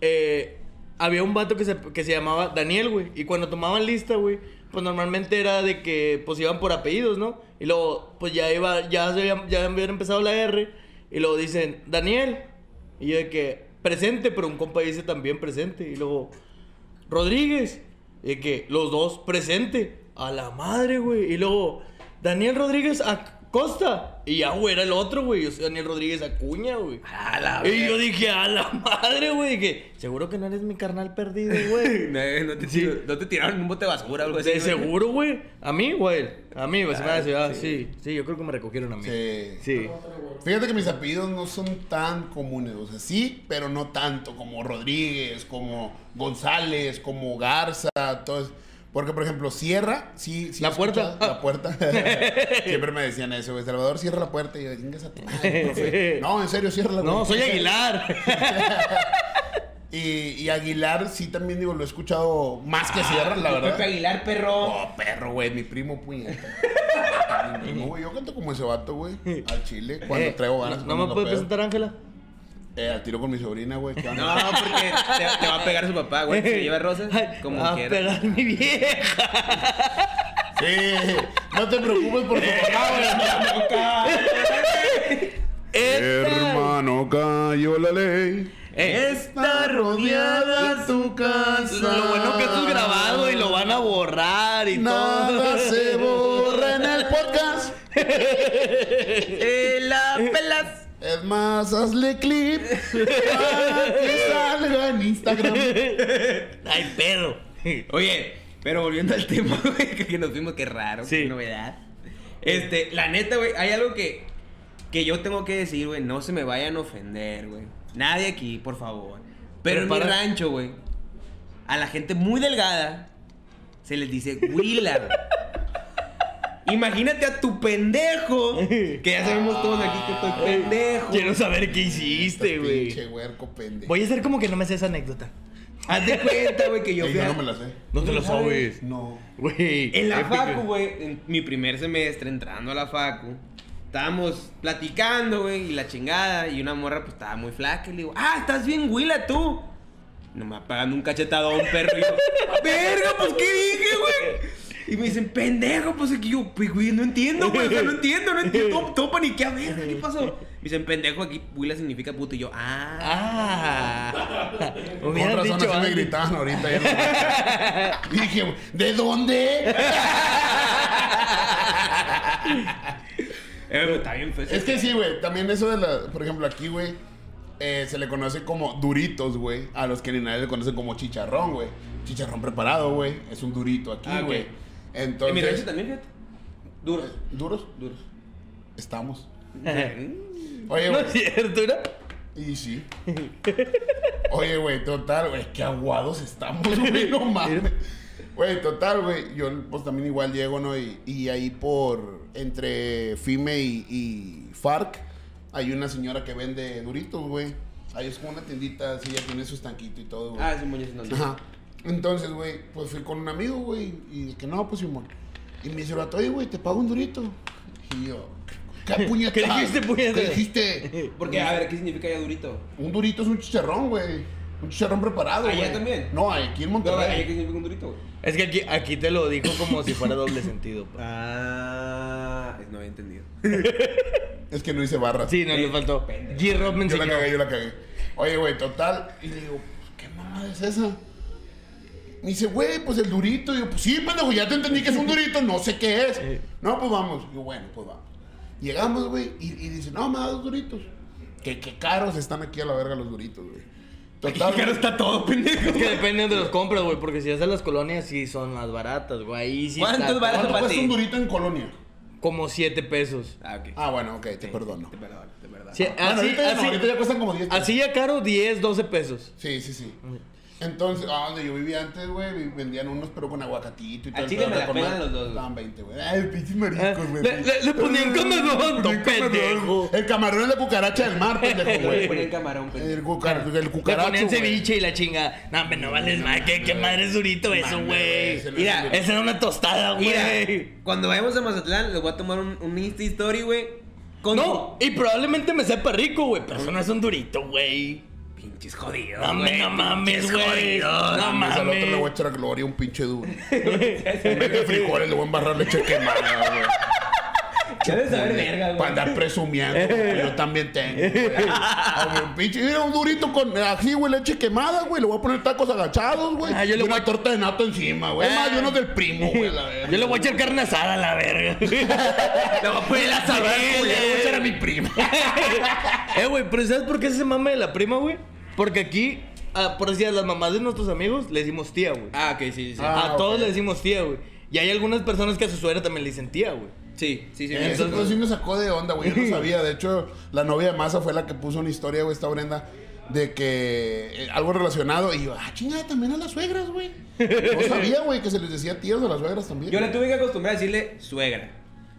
eh, había un vato que se, que se llamaba Daniel, güey. Y cuando tomaban lista, güey, pues normalmente era de que pues iban por apellidos, ¿no? Y luego, pues ya iba, ya, se había, ya habían empezado la R. Y luego dicen, Daniel. Y yo de que, presente, pero un compa dice también presente. Y luego, Rodríguez. Y que los dos presente. A la madre, güey. Y luego, Daniel Rodríguez Acosta. Y ya, güey, era el otro, güey. Yo soy Daniel Rodríguez Acuña, güey. A la Y yo dije, a la madre, güey. Que seguro que no eres mi carnal perdido, güey. No, no te, Sí. no te tiraron un bote de basura o algo así. De seguro, güey. A mí, güey. A mí, pues, se me hace, ah, sí. sí. sí. yo creo que me recogieron a mí. Sí. Sí. Fíjate que mis apellidos no son tan comunes, o sea, sí, pero no tanto, como Rodríguez, como González, como Garza, todo eso. Porque, por ejemplo, Sierra, sí, sí. La puerta. La puerta. Siempre me decían eso, güey. Salvador, cierra la puerta. Y yo, chingas a tu madre, profe. No, en serio, cierra la No, soy Aguilar. Y, y Aguilar, sí, también digo, lo he escuchado más que Sierra, la verdad. Pepe Aguilar, perro. Oh, perro, güey, mi primo, puñeta. Mi primo, güey, yo canto como ese vato, güey, al chile, cuando Eh, traigo ganas. ¿No me pedo. presentar, Ángela? Eh, al tiro con mi sobrina, güey. ¿qué No, onda? porque te, te va a pegar su papá, güey. Si lleva rosas, como a quiera. pegar mi vieja. Sí, no te preocupes por tu papá, güey. Esta Hermano, cayó la ley. está rodeada tu casa. Lo bueno que esto es grabado y lo van a borrar y Nada todo. se borra en el podcast. Eh, la pelas. Es más, hazle clip para que salga en Instagram. Ay, pedo. Oye, pero volviendo al tema, güey, que nos fuimos, qué raro, Sí. qué novedad. Este, la neta, güey, hay algo que, que yo tengo que decir, güey, no se me vayan a ofender, güey. Nadie aquí, por favor. Pero en mi rancho, güey, a la gente muy delgada se les dice Willa, güey. Imagínate a tu pendejo. Que ya sabemos todos aquí que estoy pendejo. Quiero saber qué hiciste, güey. Pinche huerco pendejo. Voy a hacer como que no me sé esa anécdota. Haz de cuenta, güey, que yo Ey, fui a- no me la sé. No te lo ¿No sabes? No. Güey. En la épico. facu, güey, en mi primer semestre entrando a la facu, estábamos platicando, güey, y la chingada, y una morra pues estaba muy flaca, y le digo, ah, estás bien huila tú. No me pagando un cachetadón, perro, y yo, verga, pues, ¿qué dije, güey? Y me dicen, pendejo, pues, aquí yo, pues, güey, no entiendo, güey, o sea, no entiendo, no entiendo, todo, todo paniqueado, verga, ¿qué pasó? Me dicen, pendejo, aquí huila significa puto, y yo, ah. Ah. Con razón dicho así me gritaban ahorita. ya no- Dije, ¿de dónde? Eh, está bien feo. Es que sí, güey. También eso de la. Por ejemplo, aquí, güey. eh, se le conoce como duritos, güey. A los que ni nadie le conocen como chicharrón, güey. Chicharrón preparado, güey. Es un durito aquí, Ah, ok. Güey. En mi Entonces. rancho también, fíjate. Duros. ¿Duros? Duros. Estamos. Oye, No es cierto, ¿no? Y sí. Oye, güey, total, güey, qué aguados estamos, güey, no mames. Güey, total, güey, yo pues también igual llego, ¿no? Y, y ahí por, entre FIME y, y FARC, hay una señora que vende duritos, güey. Ahí es como una tiendita, así, ya tiene su estanquito y todo, güey. Ah, sí, moño, no. Ajá. Entonces, güey, pues fui con un amigo, güey, y de que no, pues Simón. Y me dice, oye, güey, te pago un durito. Y yo, ¿qué puñetas? ¿Qué dijiste, puñetas? ¿Qué dijiste? Porque, a ver, ¿qué significa ya durito? Un durito es un chicharrón, güey. Un chicharrón preparado, ¿Allá güey. también? No, aquí en No, Monterrey. ¿qué significa un durito, güey? Es que aquí, aquí te lo dijo como si fuera doble sentido. pa. Ah, no había entendido. Es que no hice barras. Sí, no le faltó. Pendejo. G-Rob me Yo la enseñó. cagué, yo la cagué. Oye, güey, total. Y le digo, ¿qué mamada es esa? Me dice, güey, pues el durito. Y yo, pues sí, pendejo, ya te entendí que es un durito, no sé qué es. No, pues vamos. Y yo, bueno, pues vamos. Llegamos, güey, y, y dice, no, me da dos duritos. Que, que caros están aquí a la verga los duritos, güey. Total. Qué caro está todo, pendejo. Es que depende de los compras, güey, porque si es en las colonias sí son más baratas, güey. Ahí sí ¿Cuánto está es barato? ¿Cuánto para cuesta ti? un durito en colonia? Como 7 pesos. Ah, ok. Ah, bueno, ok, te perdono. Te perdono, te perdono. Sí, Bueno, así, ahorita, ya no, así- ahorita ya cuestan como 10 pesos. así ya caro, 10, 12 pesos. Sí, sí, sí. Entonces, ah, donde yo vivía antes, güey, vendían unos, pero con aguacatito y todo. el chile me la pelan los dos. Estaban 20, güey. Ay, pinches Ah, mariscos, güey. le- le- le ponían camarón, Le ponían pendejo. El camarón es la cucaracha del mar, pendejo, Le güey. ponen camarón, pendejo. El, cucar el Le cucaracho, ponían güey. ceviche y la chinga. No, hombre, no vales más. ¿Qué, qué madre es durito eso, güey? Mira, Esa era una tostada, Mira, güey. cuando vayamos a Mazatlán, les voy a tomar un, un Insta Story, güey. No, y probablemente me sepa rico, güey, pero eso no es un durito, güey. Pinches jodidos. No, güey, no mames, güey. jodidos. No Mames, al otro le voy a echar a Gloria un pinche duro. en vez de frijoles le voy a embarrar leche quemada, güey. Debes saber verga, güey. Para andar presumiendo, güey, yo también tengo, güey. Un pinche, mira un durito con ají, güey, leche quemada, güey. Le voy a poner tacos agachados, güey. Ah, yo le y una voy a- torta de nato encima, güey. Es más, yo uno del primo, güey, la verga. Yo le voy a echar carne asada a la verga. le voy a poner la güey, le voy a echar a mi prima. Eh, güey, pero ¿sabes por qué se mame de la prima, güey? Porque aquí, ah, por decir, a las mamás de nuestros amigos le decimos tía, güey. Ah, ok, sí, sí. Sí, Ah, a todos ok. le decimos tía, güey. Y hay algunas personas que a su suegra también le dicen tía, güey. sí, sí. sí, Eso Entonces- sí me sacó de onda, güey. Yo no sabía. De hecho, la novia de Masa fue la que puso una historia, güey, esta Brenda, de que eh, algo relacionado. Y yo, ah, chingada, también a las suegras, güey. No sabía, güey, que se les decía tías a las suegras también. Yo le tuve que acostumbrar a decirle suegra.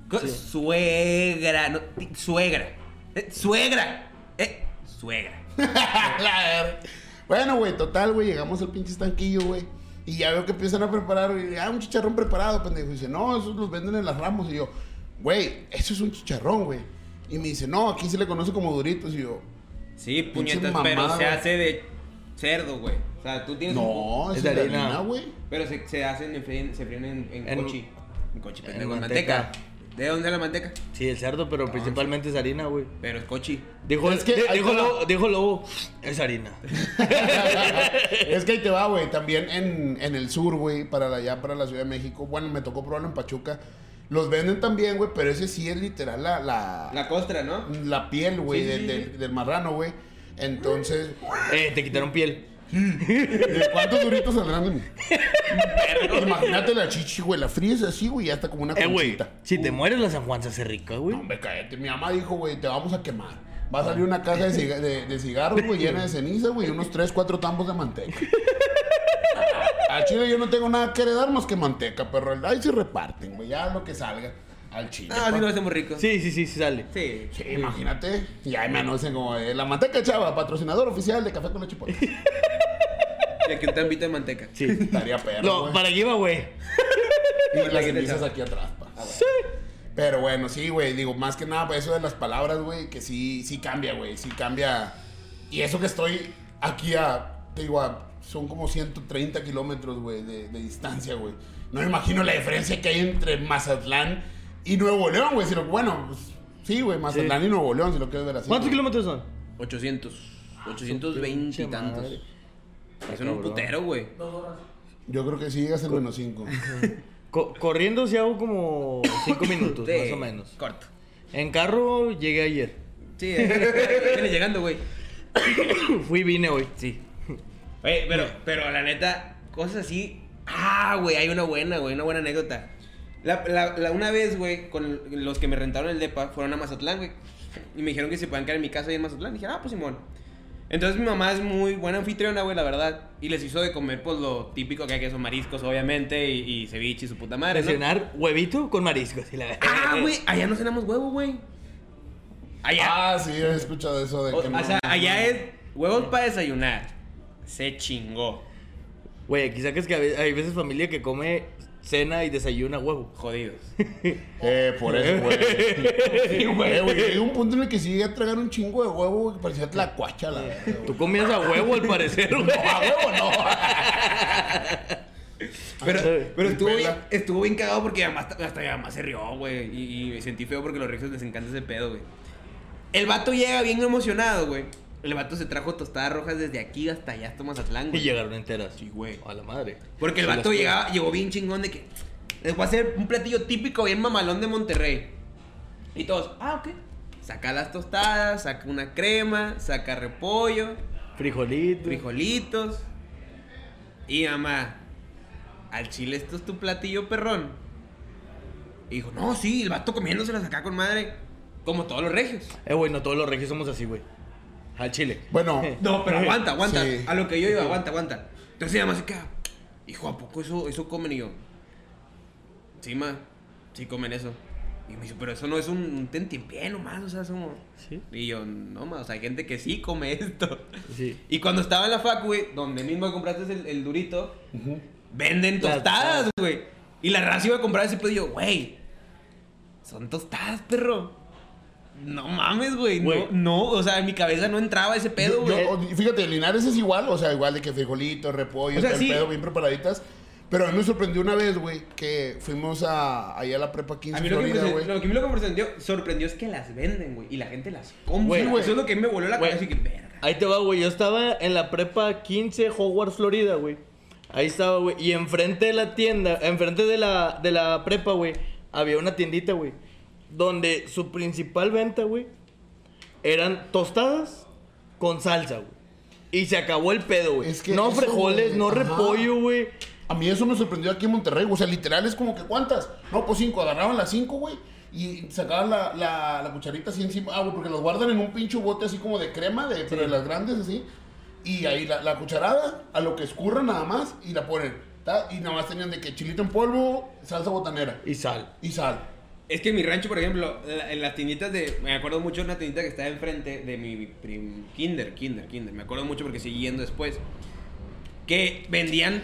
Co- Suegra, no, suegra. Eh, suegra. Eh, suegra. La bueno, güey, total, güey, llegamos al pinche estanquillo, güey. Y ya veo que empiezan a preparar, güey, ah, un chicharrón preparado, pendejo. Y dice, no, esos los venden en las ramos. Y yo, güey, eso es un chicharrón, güey. Y me dice, no, aquí se le conoce como duritos. Y yo, Sí, puñetas, pero se hace de cerdo, güey. O sea, tú tienes un... no, Es es de harina. güey. Pero se, se hacen, en, se fríen en, en, En- cochi. En cochi, en manteca. manteca. ¿De dónde es la manteca? Sí, el cerdo, pero principalmente es harina, güey. Pero es cochi. Dijo, Es que dijo, lobo, dijo Lobo, es harina. es que ahí te va, güey. También en, en el sur, güey, para allá, para la Ciudad de México. Bueno, me tocó probarlo en Pachuca. Los venden también, güey, pero ese sí es literal la, la, La costra, ¿no? la piel, güey, Sí, sí, del, sí, del- del marrano, güey. Entonces, Eh, te quitaron piel. ¿De cuántos duritos saldrán de mí? Imagínate la chichi, güey, la fríes así, güey, y hasta como una Eh, güey, conchita. si te mueres la San Juan se hace rica, güey. No, hombre, cállate. Mi mamá dijo, güey, te vamos a quemar. Va a salir una caja de, ciga- de- de cigarros, güey, llena de ceniza, güey, y unos 3, 4 tambos de manteca. A Chile yo no tengo nada que heredar más que manteca, pero ahí se reparten, güey, ya lo que salga. Al chile. Ah, sí lo hacemos rico. Sí, sí, sí, sí sale. Sí. Sí, imagínate. Y ahí me anuncian como eh, la manteca chava, patrocinador oficial de café con leche potes. Y aquí un tambito de manteca. Sí. Estaría perro. No, güey. para giveaway. Y las Aquí te cenizas aquí atrás, pa. Sí. Pero bueno, sí, güey. Digo, más que nada, pues eso de las palabras, güey, que sí, sí cambia, güey. Sí cambia. Y eso que estoy aquí a, te digo, a- son como 130 kilómetros, güey, de, de distancia, güey. No me imagino la diferencia que hay entre Mazatlán y Nuevo León, güey. Sino, bueno, pues, sí, güey, Mazatlán Sí. y Nuevo León, si lo quieres ver así. ¿Cuántos güey. kilómetros son? 800. 820 y Pinche tantos. Es un putero, güey. Yo creo que sí llegas al menos 5. Co- corriendo si hago como 5 minutos, Sí, más o menos. Corto. En carro llegué ayer. Sí, viene llegando, güey. Fui y vine hoy. Sí. Oye, pero, pero la neta, cosas así. Ah, güey, hay una buena, güey, una buena anécdota. La, la, la- una vez, güey, con los que me rentaron el depa, fueron a Mazatlán, güey. Y me dijeron que se puedan quedar en mi casa ahí en Mazatlán. dije, ah, pues Simón. Entonces mi mamá es muy buena anfitriona, güey, la verdad. Y les hizo de comer, pues, lo típico que hay, que son mariscos, obviamente, y, y ceviche y su puta madre, ¿no? Desayunar huevito con mariscos. y la- Ah, güey, allá no cenamos huevo, güey. Allá. Ah, sí, he escuchado eso de o, que o no- sea, allá es huevos para desayunar. Se chingó. Güey, sacas que a ve- hay veces familia que come cena y desayuna huevo. Jodidos. Eh, por eso, güey. Sí, güey. Eh, güey, hay un punto en el que sí llegué a tragar un chingo de huevo, güey, que parecía tlacuacha, la. Tú comías a huevo al parecer, güey. No, a huevo no. Pero, pero estuvo, bien, estuvo bien cagado porque además, hasta mi mamá se rió, güey. Y, y me sentí feo porque a los regios les encanta ese pedo, güey. El vato llega bien emocionado, güey. El vato se trajo tostadas rojas desde aquí hasta allá, hasta Mazatlán, Y güey. llegaron enteras. Sí, güey. A la madre. Porque el vato llegaba, llegó bien chingón de que les voy a hacer un platillo típico bien mamalón de Monterrey. Y todos, ah, ok. Saca las tostadas, saca una crema, saca repollo, Frijolito. frijolitos. Y mamá, al chile esto es tu platillo perrón. Y dijo, no, sí, el vato comiéndoselas acá con madre. Como todos los regios. Eh, güey, no todos los regios somos así, güey. Al chile. Bueno, No, pero aguanta, aguanta. Sí. A lo que yo iba, aguanta, aguanta. Entonces se queda, hijo, ¿a poco eso, eso comen? Y yo, sí, ma, sí comen eso. Y me dice, pero eso no es un, un tentempié nomás, o sea, somos... Sí. Y yo, no, ma, o sea, hay gente que sí come esto. Sí. Y cuando estaba en la fac, güey, donde mismo compraste el, el durito, venden tostadas, güey. Y la raza iba a comprar ese pedo y yo, güey, son tostadas, perro. No mames, güey. No, no, o sea, en mi cabeza no entraba ese pedo, güey. fíjate, Linares es igual, o sea, igual de que frijolitos, repollo, O sea, sí. pedo bien preparaditas. Pero a mí me sorprendió una vez, güey, que fuimos a, allá a la prepa 15 A mí lo que, me, Florida, sorprendió- güey. lo que a mí lo que me sorprendió, sorprendió es que las venden, güey. Y la gente las compra. Güey, Eso es lo que a mí me voló la cabeza y que verga. Ahí te va, güey. Yo estaba en la prepa 15 Howard, Florida, güey. Ahí estaba, güey. Y enfrente de la tienda, enfrente de la, de la prepa, güey, había una tiendita, güey. Donde su principal venta, güey, eran tostadas con salsa, güey. Y se acabó el pedo, güey. Es que no eso, frijoles, güey, no ajá. repollo, güey. A mí eso me sorprendió aquí en Monterrey, o sea, literal es como que ¿cuántas? No, pues cinco, agarraban las cinco, güey, y sacaban la, la, la cucharita así encima, ah, güey, porque los guardan en un pinche bote así como de crema, de, pero de las grandes así, y ahí la, la cucharada, a lo que escurra nada más, y la ponen, ¿tá? y nada más tenían de que chilito en polvo, salsa botanera, Y sal. y sal. Es que en mi rancho, por ejemplo, la- en las tienditas de. Me acuerdo mucho de una tiendita que estaba enfrente de mi prim- kinder, kinder, kinder. Me acuerdo mucho porque seguí yendo después. Que vendían.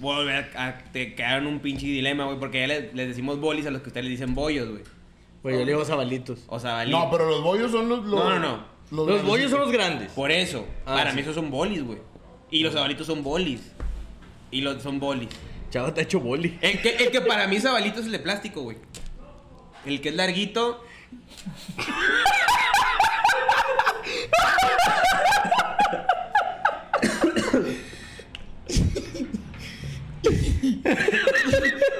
Volver a. Te quedaron un pinche dilema, güey. Porque ya les, les decimos bolis a los que ustedes les dicen bollos, güey. Güey, yo le digo sabalitos. O valí. No, pero los bollos son los... los No, no, no. Los bollos son los grandes. Por eso. Ah, para sí. mí esos son bolis, güey. Y los sabalitos son bolis. Y los son bolis. Chava, te ha hecho boli. El que, el que para mí sabalito es el de plástico, güey. El que es larguito.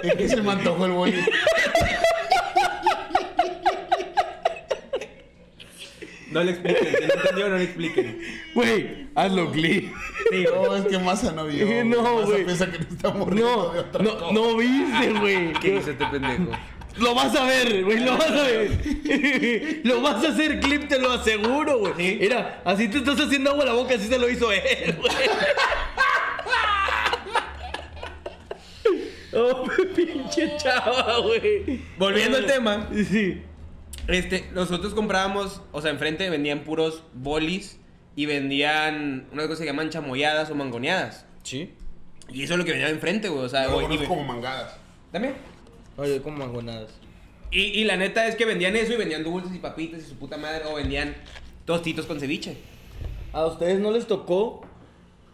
Es que se me antojó el boli. No le expliquen. Si no entendió, no le expliquen. Güey, hazlo, Glee. Sí, No, es que Masa no vio. No, Masa güey. piensa que nos estamos No, de otra no, cosa. no viste, güey. ¿Qué hizo este pendejo? Lo vas a ver, güey, lo vas a ver. lo vas a hacer clip, te lo aseguro, güey. ¿Sí? Mira, así te estás haciendo agua a la boca, así se lo hizo él, güey. Oh, pinche chava, güey. Volviendo al tema. Sí. Este, nosotros comprábamos, o sea, enfrente vendían puros bolis y vendían una cosa que llaman chamoyadas o mangoneadas. Sí. Y eso es lo que vendían enfrente, güey. O sea, Yo lo güey, como mangadas. También. Oye, como mangonadas. Y, y la neta es que vendían eso y vendían dulces y papitas y su puta madre. O vendían tostitos con ceviche. ¿A ustedes no les tocó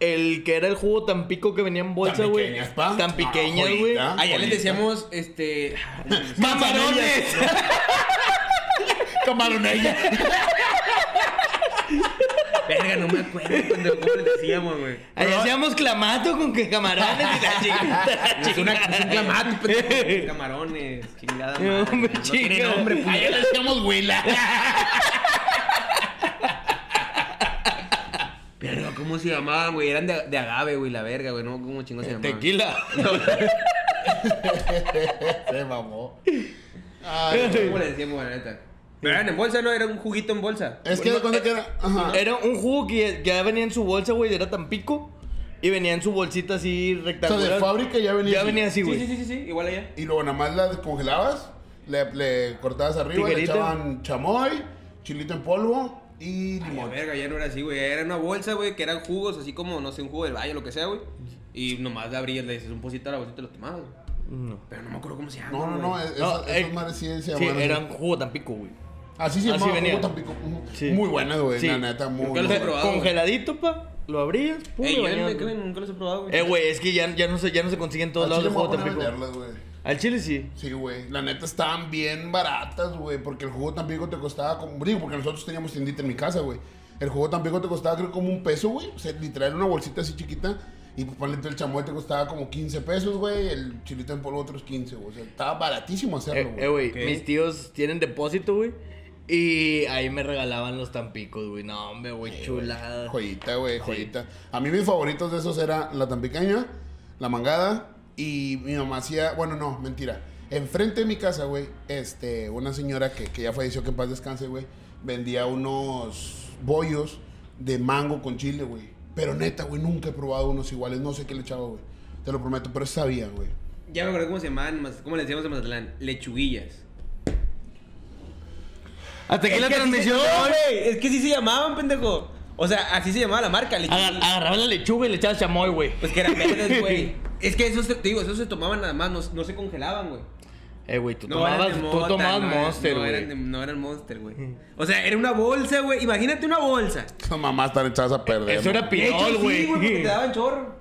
el que era el jugo tan pico que venía en bolsa, Tan güey? pequeñas, pa. Tan Ah, pequeñas, güey. joyita. Allá les decíamos, este. ¡Camarones! Camaronella. Verga, no me acuerdo cuando, cómo les decíamos, güey. Ahí hacíamos clamato con que camarones y la chiquita. Es, una, es un clamato, pendejo. Camarones, chingada madre. hombre, No tiene chinga. nombre, Ayer puñeta. le decíamos Willa. Verga, ¿cómo se llamaban, güey? Eran de, de agave, güey, la verga, güey. No, ¿cómo chingón se llamaban? Tequila. Se mamó. Ay, ¿Cómo le decíamos, la neta? Pero eran en bolsa, ¿no? Era un juguito en bolsa. Es que de cuenta que era. Ajá. Era un jugo que ya venía en su bolsa, güey, era tan pico. Y venía en su bolsita así O sea, rectangular. de fábrica ya venía. Ya así. venía así, Sí, güey. sí, sí, sí, sí, igual allá. Y luego nada más la descongelabas, le, le cortabas arriba, le echaban chamoy, chilito en polvo y Ay, limón. verga, ya no era así, güey. Era una bolsa, güey, que eran jugos, así como, no sé, un jugo del valle, lo que sea, güey. Y nomás la abrías, le dices un pocito a la bolsita y lo tomabas, güey. No. Pero no me acuerdo cómo se llama. No, no, no, es- No, esas, eh, madres sí se Sí, llamaban eran jugo tan pico, güey. Así se así venía. Tampico. Sí. Muy buena, güey, Sí. la neta, muy Nunca los he buena. probado. Congeladito, pa. Lo abrías, pum, Ey, y yo güey. nunca los he probado, güey. Eh, güey, es que ya, ya, no se, ya no se consigue en todos Al lados chile el me voy jugo a tan poner a pico. venderlas, güey. Al chile sí. Sí, güey. La neta estaban bien baratas, güey. Porque el jugo Tampico te costaba como. Digo, porque nosotros teníamos tiendita en mi casa, güey. El jugo Tampico te costaba, creo, como un peso, güey. O sea, literal, una bolsita así chiquita. Y pues ponle tú el chamoy te costaba como 15 pesos, güey. El chilito en polvo otros 15, güey. O sea, estaba baratísimo hacerlo, Eh, güey. eh, güey, Ok. mis tíos tienen depósito, güey. Y ahí me regalaban los tampicos, güey. No, hombre, güey, chulada. Joyita, güey, joyita. A mí mis favoritos de esos era la tan pequeña, la mangada y mi mamá hacía, bueno, no, mentira. Enfrente de mi casa, güey, este, una señora que, que ya falleció, que en paz descanse, güey, vendía unos bollos de mango con chile, güey. Pero neta, güey, nunca he probado unos iguales. No sé qué le echaba, güey. Te lo prometo, pero sabía, güey. Ya me acuerdo cómo se llamaban, cómo le decíamos en Mazatlán. Lechuguillas. Hasta aquí la Es que así transmisión se- güey, Es que sí se llamaban, pendejo. O sea, así se llamaba la marca. Agar- Agarraban la lechuga y le echaban chamoy, güey. Pues que eran verdes, güey. es que esos, te digo, esos se tomaban nada más, no, no se congelaban, güey. Eh, güey, tú No tomabas, eran tú tomabas no Monster, no, eran de- güey. no eran Monster, güey. O sea, era una bolsa, güey. Imagínate una bolsa. Esas mamás están echadas a perder. Eso era ¿no? De hecho, pirol, sí, güey. porque te daban chorro.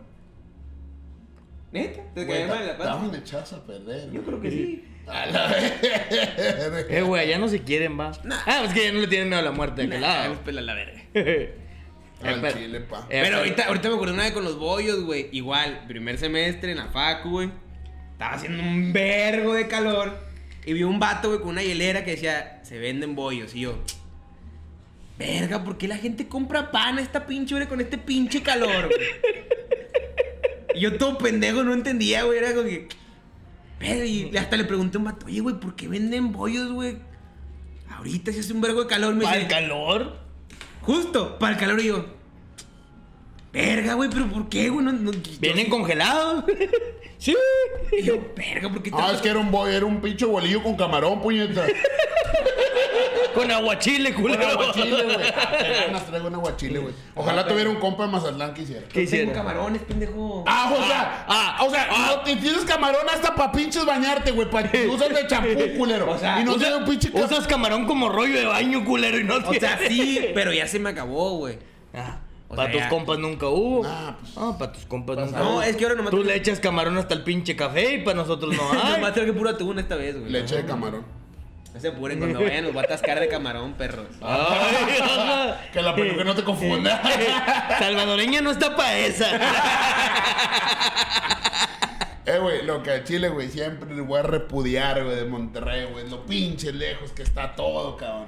¿Neta? ¿Te Güey, caían mal en la panza? Estaban echadas a perder. Yo creo que sí. A la verga. Eh, güey, ya no se quieren, va. Ah, es que ya no le tienen miedo a la muerte de aquel Nah, los pela la verga. Eh, Al chile, pa. eh, Pero ahorita, ahorita me acuerdo una vez con los bollos, güey. Igual, primer semestre en la facu, güey. Estaba haciendo un vergo de calor. Y vi un vato, güey, con una hielera que decía, se venden bollos. Y yo, verga, ¿por qué la gente compra pan a esta pinche hora con este pinche calor, güey? Y yo todo pendejo, no entendía, güey. Era como que, y hasta le pregunté a un vato, oye, güey, ¿por qué venden bollos, güey? Ahorita si hace un vergo de calor, me ¿Para dice, el calor? Justo, para el calor y yo. Verga, güey, pero ¿por qué, güey? No, no, Vienen congelados. sí. Y yo, verga, ¿por qué Ah, es que era un, era un pinche bolillo con camarón, puñeta. Con aguachile, culero. aguachile, güey. Ah, qué ganas traigo un aguachile, güey. Ojalá tuviera un compa de Mazatlán que hiciera. ¿Qué Tengo hicieron? camarones, pendejo. Ah, o sea, ah, o sea, no, te tienes camarón hasta pa' pinches bañarte, güey. Pa usas de champú, culero. O sea, y no Usa- un pinche usas camarón como rollo de baño, culero, y no O sea, sí, pero ya se me acabó, güey. Ah, para sea, tus ya- compas nunca hubo. Ah, pues. Ah, para tus compas nunca no, hubo. es que ahora nomás Tú le echas camarón hasta el pinche café y para nosotros no hay. Nomás que puro atún esta vez, güey. Leche de camarón. No se apuren cuando vayan, los voy a atascar de camarón, perros. Ay. Que la peluca no te confunda. Salvadoreña no está para esa. eh, güey, lo que a Chile, güey, siempre le voy a repudiar, güey, de Monterrey, güey. Lo pinche lejos que está todo, cabrón.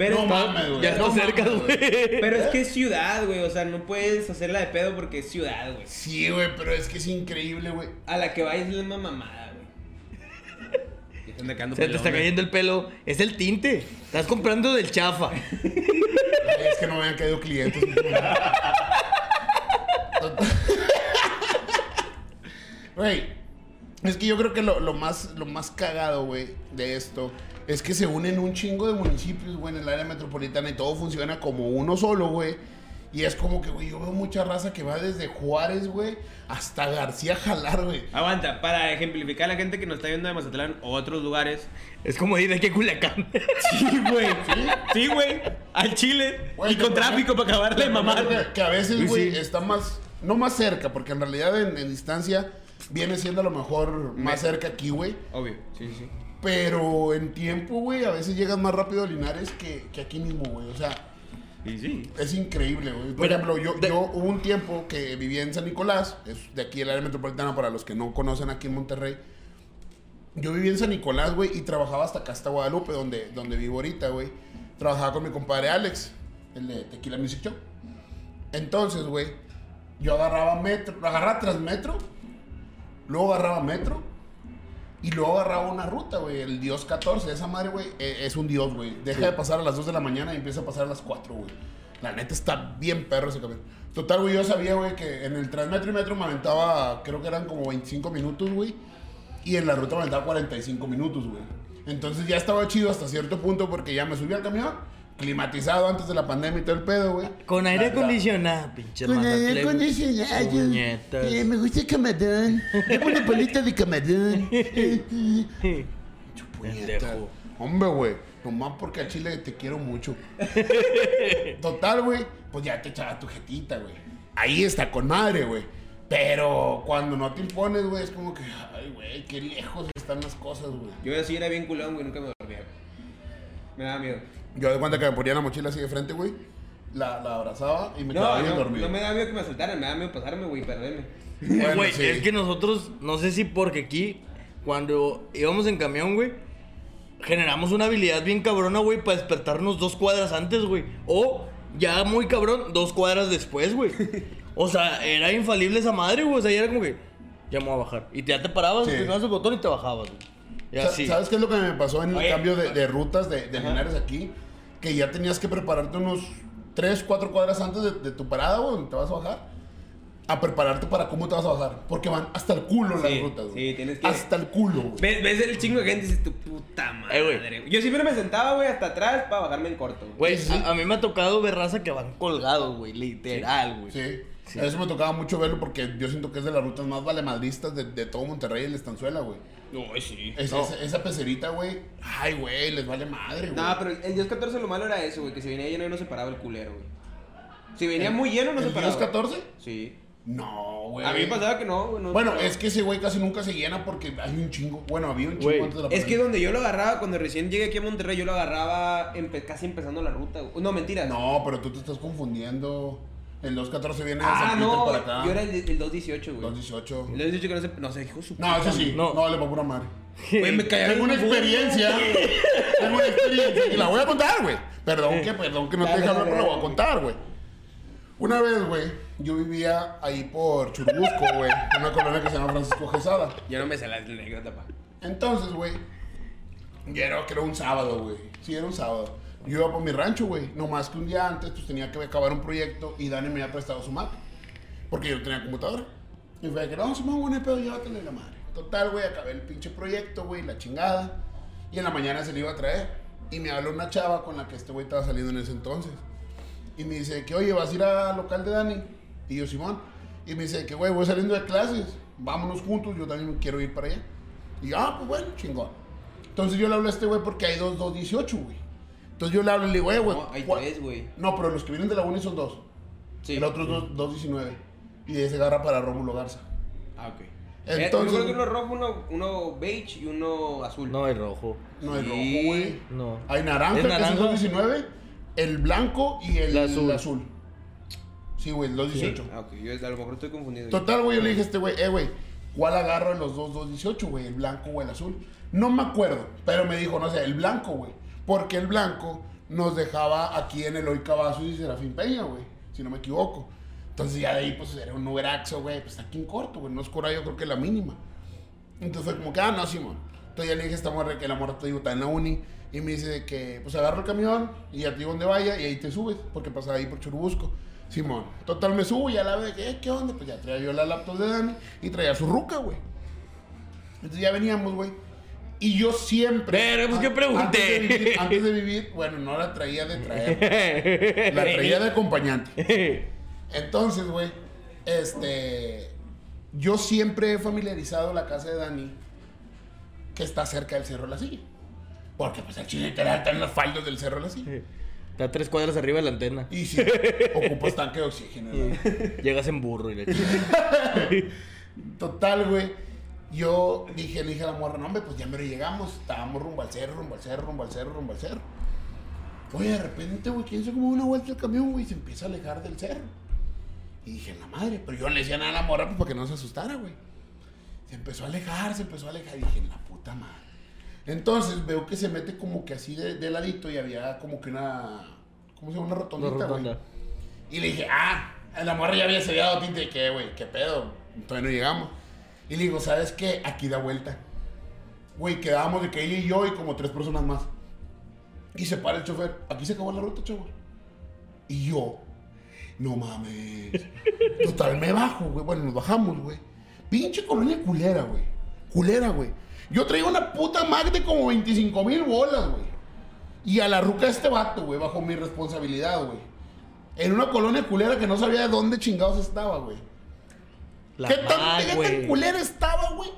Pero no está- mames, güey. ya está no cerca, güey. Pero es que es ciudad, güey. O sea, no puedes hacerla de pedo porque es ciudad, güey. Sí, güey, pero es que es increíble, güey. A la que vayas es la misma mamada, güey. Se te está cayendo el pelo. Es el tinte. Estás comprando del chafa. Ay, es que no me habían caído clientes. Güey, Es que yo creo que lo, lo más, lo más cagado, güey, de esto es que se unen un chingo de municipios, güey, en el área metropolitana y todo funciona como uno solo, güey. Y es como que, güey, yo veo mucha raza que va desde Juárez, güey, hasta García Jalar, güey. Aguanta, para ejemplificar a la gente que nos está viendo de Mazatlán o otros lugares. Es como ir de aquí a Culiacán. Sí, güey. Sí, güey. Al Chile. Güey, y con tráfico para acabarle de mamar. Que, que a veces, güey, sí. está más, no más cerca, porque en realidad en, en distancia viene siendo a lo mejor más cerca aquí, güey. Obvio. Sí, sí. Pero en tiempo, güey, a veces llegas más rápido a Linares que, que aquí mismo, güey. O sea, Y sí. es increíble, güey. Por Mira, ejemplo, yo, de- yo hubo un tiempo que vivía en San Nicolás, es de aquí el área metropolitana, para los que no conocen aquí en Monterrey. Yo vivía en San Nicolás, güey, y trabajaba hasta acá, hasta Guadalupe, donde, donde vivo ahorita, güey. Trabajaba con mi compadre Alex, el de Tequila Music Show. Entonces, güey, yo agarraba metro, agarraba Transmetro, luego agarraba metro, y luego agarraba una ruta, güey, el Dios 14. Esa madre, güey, eh, es un Dios, güey. Deja de pasar a las 2 de la mañana y empieza a pasar a las 4, güey. La neta está bien perro ese camión. Total, güey, yo sabía, güey, que en el Transmetro y Metro me aventaba, creo que eran como 25 minutos, güey. Y en la ruta me aventaba 45 minutos, güey. Entonces ya estaba chido hasta cierto punto porque ya me subí al camión, climatizado antes de la pandemia y todo el pedo, güey. Con aire La- la- acondicionado, pinche Con aire acondicionado. Puñetas. Eh, me gusta el camarón. Dame una palita de camarón. Pendejo. Hombre, güey. Nomás porque al chile te quiero mucho. Total, güey. Pues ya te echaba tu jetita, güey. Ahí está con madre, güey. Pero cuando no te impones, güey, es como que, ay, güey, qué lejos están las cosas, güey. Yo así era bien culón, güey. Nunca me dormía. Me daba miedo. Yo de cuenta que me ponía la mochila así de frente, güey. La, la abrazaba y me No, quedaba bien no, dormido. no me daba miedo que me asaltaran. Me daba miedo pasarme, güey. Perderme. Bueno, Güey, sí. es que nosotros, no sé si porque aquí, cuando íbamos en camión, güey, generamos una habilidad bien cabrona, güey, para despertarnos dos cuadras antes, güey. O, ya muy cabrón, dos cuadras después, güey. O sea, era infalible esa madre, güey. O sea, ya era como que, ya me voy a bajar. Y ya te parabas, Sí. pegabas el botón y te bajabas, güey. Y. ¿Sabes qué es lo que me pasó en el Oye, cambio de, de rutas de, de Linares aquí? Que ya tenías que prepararte unos 3, 4 cuadras antes de, de tu parada, güey, donde te vas a bajar. A prepararte para cómo te vas a bajar. Porque van hasta el culo las rutas, güey. sí, tienes que- Hasta el culo, güey. ¿Ves, ves el chingo de gente y dices, tu puta madre. Eh. Yo siempre me sentaba, güey, hasta atrás para bajarme en corto. güey. Güey, Sí, sí, sí. a, a mí me ha tocado ver raza que van colgados, güey. Literal, güey. Sí. Eso me tocaba mucho verlo porque yo siento que es de las rutas más valemadristas de, de todo Monterrey, el Estanzuela, güey. No, sí. Es- No. esa, esa pecerita, güey. Ay, güey, les vale madre, güey. No, pero el Dios 14 lo malo era eso, güey, que si venía lleno no se paraba el culero, güey. Si venía muy lleno no se ¿El paraba. Dios 14? Sí. No, güey. A mí me pasaba que no, güey. no Bueno, es que ese güey casi nunca se llena porque hay un chingo. Bueno, había un chingo Güey, antes de la Es que pandemia. donde yo lo agarraba, cuando recién llegué aquí a Monterrey, yo lo agarraba empe- casi empezando la ruta. güey. No, mentira. No, pero tú te estás confundiendo. El 214 viene de Ah, San no. para acá. Yo era el, el 218, güey. 218. El 218 que no se. No se dijo su No, eso sí. No. No, le va pura madre. Güey, me caía Tengo una experiencia. Tengo una experiencia. Y la voy a contar, güey. Perdón que, perdón que no te deje hablar, pero la voy a contar, güey. Una vez, güey, yo vivía ahí por Churubusco, güey. En una colonia que se llama Francisco Quesada. Yo no me sé la anécdota, pa. Entonces, güey, ya era, que era un sábado, güey. Sí, era un sábado. Yo iba por mi rancho, güey. No más que un día antes, pues tenía que acabar un proyecto y Dani me había prestado su Mac. Porque yo tenía computadora. Y fue que, no, Simón, bueno, pedo, llévatele la madre. Total, güey, acabé el pinche proyecto, güey, la chingada. Y en la mañana se le iba a traer. Y me habló una chava con la que este güey estaba saliendo en ese entonces. Y me dice que, oye, ¿vas a ir al local de Dani? Y yo, Simón. Y me dice que, güey, voy saliendo de clases. Vámonos juntos, yo también quiero ir para allá. Y yo, ah, pues bueno, chingón. Entonces yo le hablo a este güey porque hay dos 218, güey. Entonces yo le hablo y le digo, "Eh, güey, No, hay ¿cuál-" tres, güey. No, pero los que vienen de la uni son dos. Sí. El otro es dos- 219. Y ese agarra para Rómulo Garza. Ah, ok. Entonces- Entonces. Yo creo que uno rojo, uno, uno beige y uno azul. No hay rojo. No hay Sí. rojo, güey. No. Hay naranja, ¿Es que es el naranja? 219, el blanco y el, El azul. azul. Sí, güey, el 218. Ah, ok. Yo a lo mejor estoy confundido. Total, güey, yo le dije a este güey, eh, güey, ¿cuál agarro de los dos 218, güey? ¿El blanco o el azul? No me acuerdo, pero me dijo, no sé, el blanco, güey. Porque el blanco nos dejaba aquí en Eloy Cavazos y Serafín Peña, güey, si no me equivoco. Entonces ya de ahí, pues, era un Uberaxo, güey, pues aquí en corto, güey, no es cora, yo creo que la mínima. Entonces fue como que, ah, no, Simón. Entonces ya le dije a esta morra que la morra te digo, está en la uni. Y me dice que, pues agarro el camión y ya te digo dónde vaya y ahí te subes, porque pasaba ahí por Churubusco. Simón. Total, me subo y ya la ve que, eh, ¿qué onda? Pues ya traía yo la laptop de Dani y traía su ruca, güey. Entonces ya veníamos, güey. Y yo siempre. Pero, pues, ¿qué pregunté? Antes de, vivir, antes de vivir, bueno, no la traía de traer. La traía de acompañante. Entonces, güey, este. Yo siempre he familiarizado la casa de Dani, que está cerca del Cerro de la Silla. Porque, pues, el chile literal está en los faldos del Cerro de la Silla. Está a tres cuadras arriba de la antena. Y sí, ocupas tanque de oxígeno. ¿no? Llegas en burro y le. Total, güey. Yo dije, le dije a la morra, no, hombre, pues ya me llegamos. Estábamos rumbo al cerro, rumbo al cerro, rumbo al cerro, rumbo al cerro. Oye, de repente, güey, quién se como una vuelta el camión, güey, y se empieza a alejar del cerro. Y dije, la madre, pero yo no le decía nada a la morra pues, para que no se asustara, güey. Se empezó a alejar, se empezó a alejar. Y dije, la puta madre. Entonces veo que se mete como que así de, de ladito y había como que una. ¿Cómo se llama? Una rotondita, güey. Y le dije, ah, la morra ya había sellado tinte. ¿Qué, güey? ¿Qué pedo? Todavía no llegamos. Y le digo, ¿sabes qué? Aquí da vuelta. Güey, quedábamos de que ella y yo y como tres personas más. Y se para el chofer. Aquí se acabó la ruta, chavos. Y yo, no mames. Total, me bajo, güey. Bueno, nos bajamos, güey. Pinche colonia culera, güey. Culera, güey. Yo traigo una puta Mac de como 25 mil bolas, güey. Y a la ruca de este vato, güey, bajo mi responsabilidad, güey. En una colonia culera que no sabía de dónde chingados estaba, güey. La ¿Qué, tan, qué tan culera estaba, güey?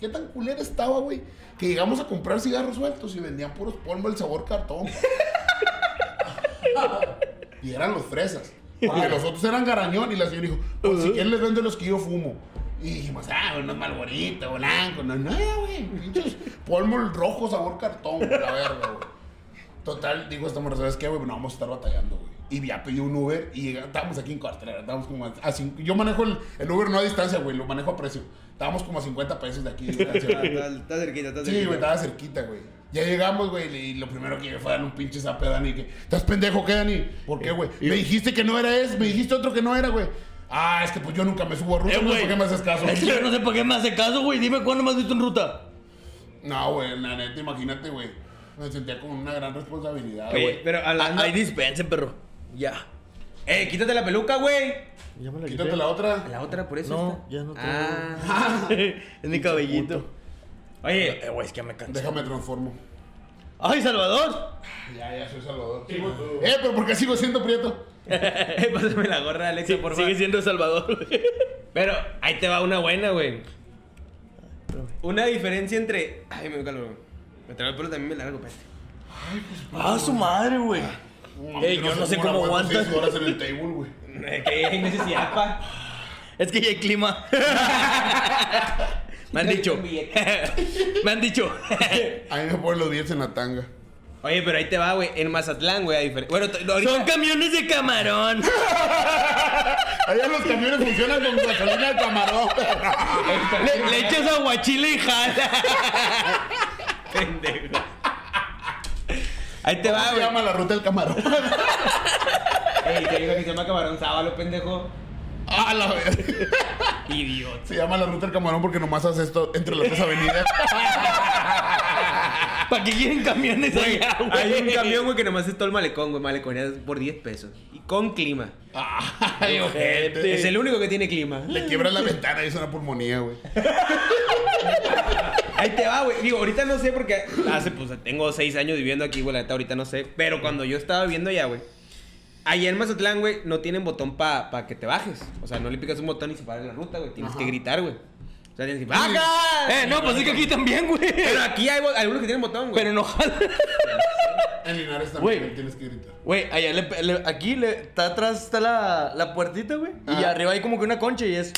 ¿Qué tan culera estaba, güey? Que llegamos a comprar cigarros sueltos y vendían puros polvo el sabor cartón. y eran los fresas. Porque los otros eran garañón y la señora dijo, pues si quieren les vendo los que yo fumo. Y dijimos, ah, unos malboritos, blanco. No, no, güey. Pinches polvo rojo sabor cartón, la verga, güey. Total, digo esta morra, ¿sabes qué, güey? No vamos a estar batallando, güey. Y ya pedí un Uber y estábamos aquí en Cuartelera. Estábamos como a, a cin- Yo manejo el, el Uber no a distancia, güey. Lo manejo a precio. Estábamos como a 50 pesos de aquí. de distancia. Está, está cerquita, está cerquita. Sí, güey, estaba cerquita, güey. Ya llegamos, güey, y lo primero que fue a darle un pinche zape a Dani. Que, ¿Estás pendejo qué, Dani? ¿Por qué, güey? Me dijiste que no era ese, me dijiste otro que no era, güey. Ah, es que pues yo nunca me subo a ruta, Eh, güey. güey. ¿Por qué me haces caso? Es que yo no sé por qué me hace caso, güey. Dime cuándo me has visto en ruta. No, güey, la neta, imagínate, güey. Me sentía con una gran responsabilidad, güey. pero hablando... Ah, Ahí dispensen, perro. Ya. Eh, quítate la peluca, güey. Ya me la Quítate la otra. La otra, por eso No, está. ya no tengo. Ah. es mi cabellito. Oye, Eh, güey, es que ya me cansé. Déjame transformo. ¡Ay, Salvador! Ya, ya soy Salvador. Eh, pero ¿por qué sigo siendo prieto? pásame la gorra, Alexa, Sí, por favor. sigue siendo Salvador. Pero ahí te va una buena, güey. Una diferencia entre. Ay, me calor. Me traigo el pelo también me largo, peste. ah, su madre, güey. Ey, yo no sé cómo aguantas. seis horas en el table, güey. Hay necesidad, pa. Es que ya hay clima. me han dicho. me han dicho. A mí me ponen los billetes en la tanga. Oye, pero ahí te va, güey. En Mazatlán, güey, a diferencia. Bueno, t- ahorita. Son camiones de camarón. Allá los camiones funcionan con gasolina de camarón. Le, le echas aguachile y jala. Pendejo. Ahí te va, ¿Cómo se güey. llama la ruta del camarón? Ey, te digo que se llama camarón sábalo, pendejo. ah, la verga. Idiota. Se llama la ruta del camarón porque nomás hace esto entre las tres avenidas. ¿Para qué quieren camiones allá, güey? Hay un camión, güey, que nomás es todo el malecón, güey. Maleconeas por 10 pesos. Y con clima. Ay, ojete. Es el único que tiene clima. Le quiebras la ventana y es una pulmonía, güey. Ahí te va, güey. Digo, ahorita no sé porque hace, pues, tengo seis años viviendo aquí, güey. La neta, ahorita no sé. Pero cuando yo estaba viviendo allá, güey. Allá en Mazatlán, güey, no tienen botón para pa que te bajes. O sea, no le picas un botón y se para la ruta, güey. Tienes Ajá. que gritar, güey. O sea, tienes que ¡Baja! Eh, no, pues es que aquí también, güey. Pero aquí hay algunos que tienen botón, güey. Pero no jala. En Linares también Güey. tienes que gritar. Güey, allá le, le- aquí le, está atrás está la, la puertita, güey. Y arriba hay como que una concha y es.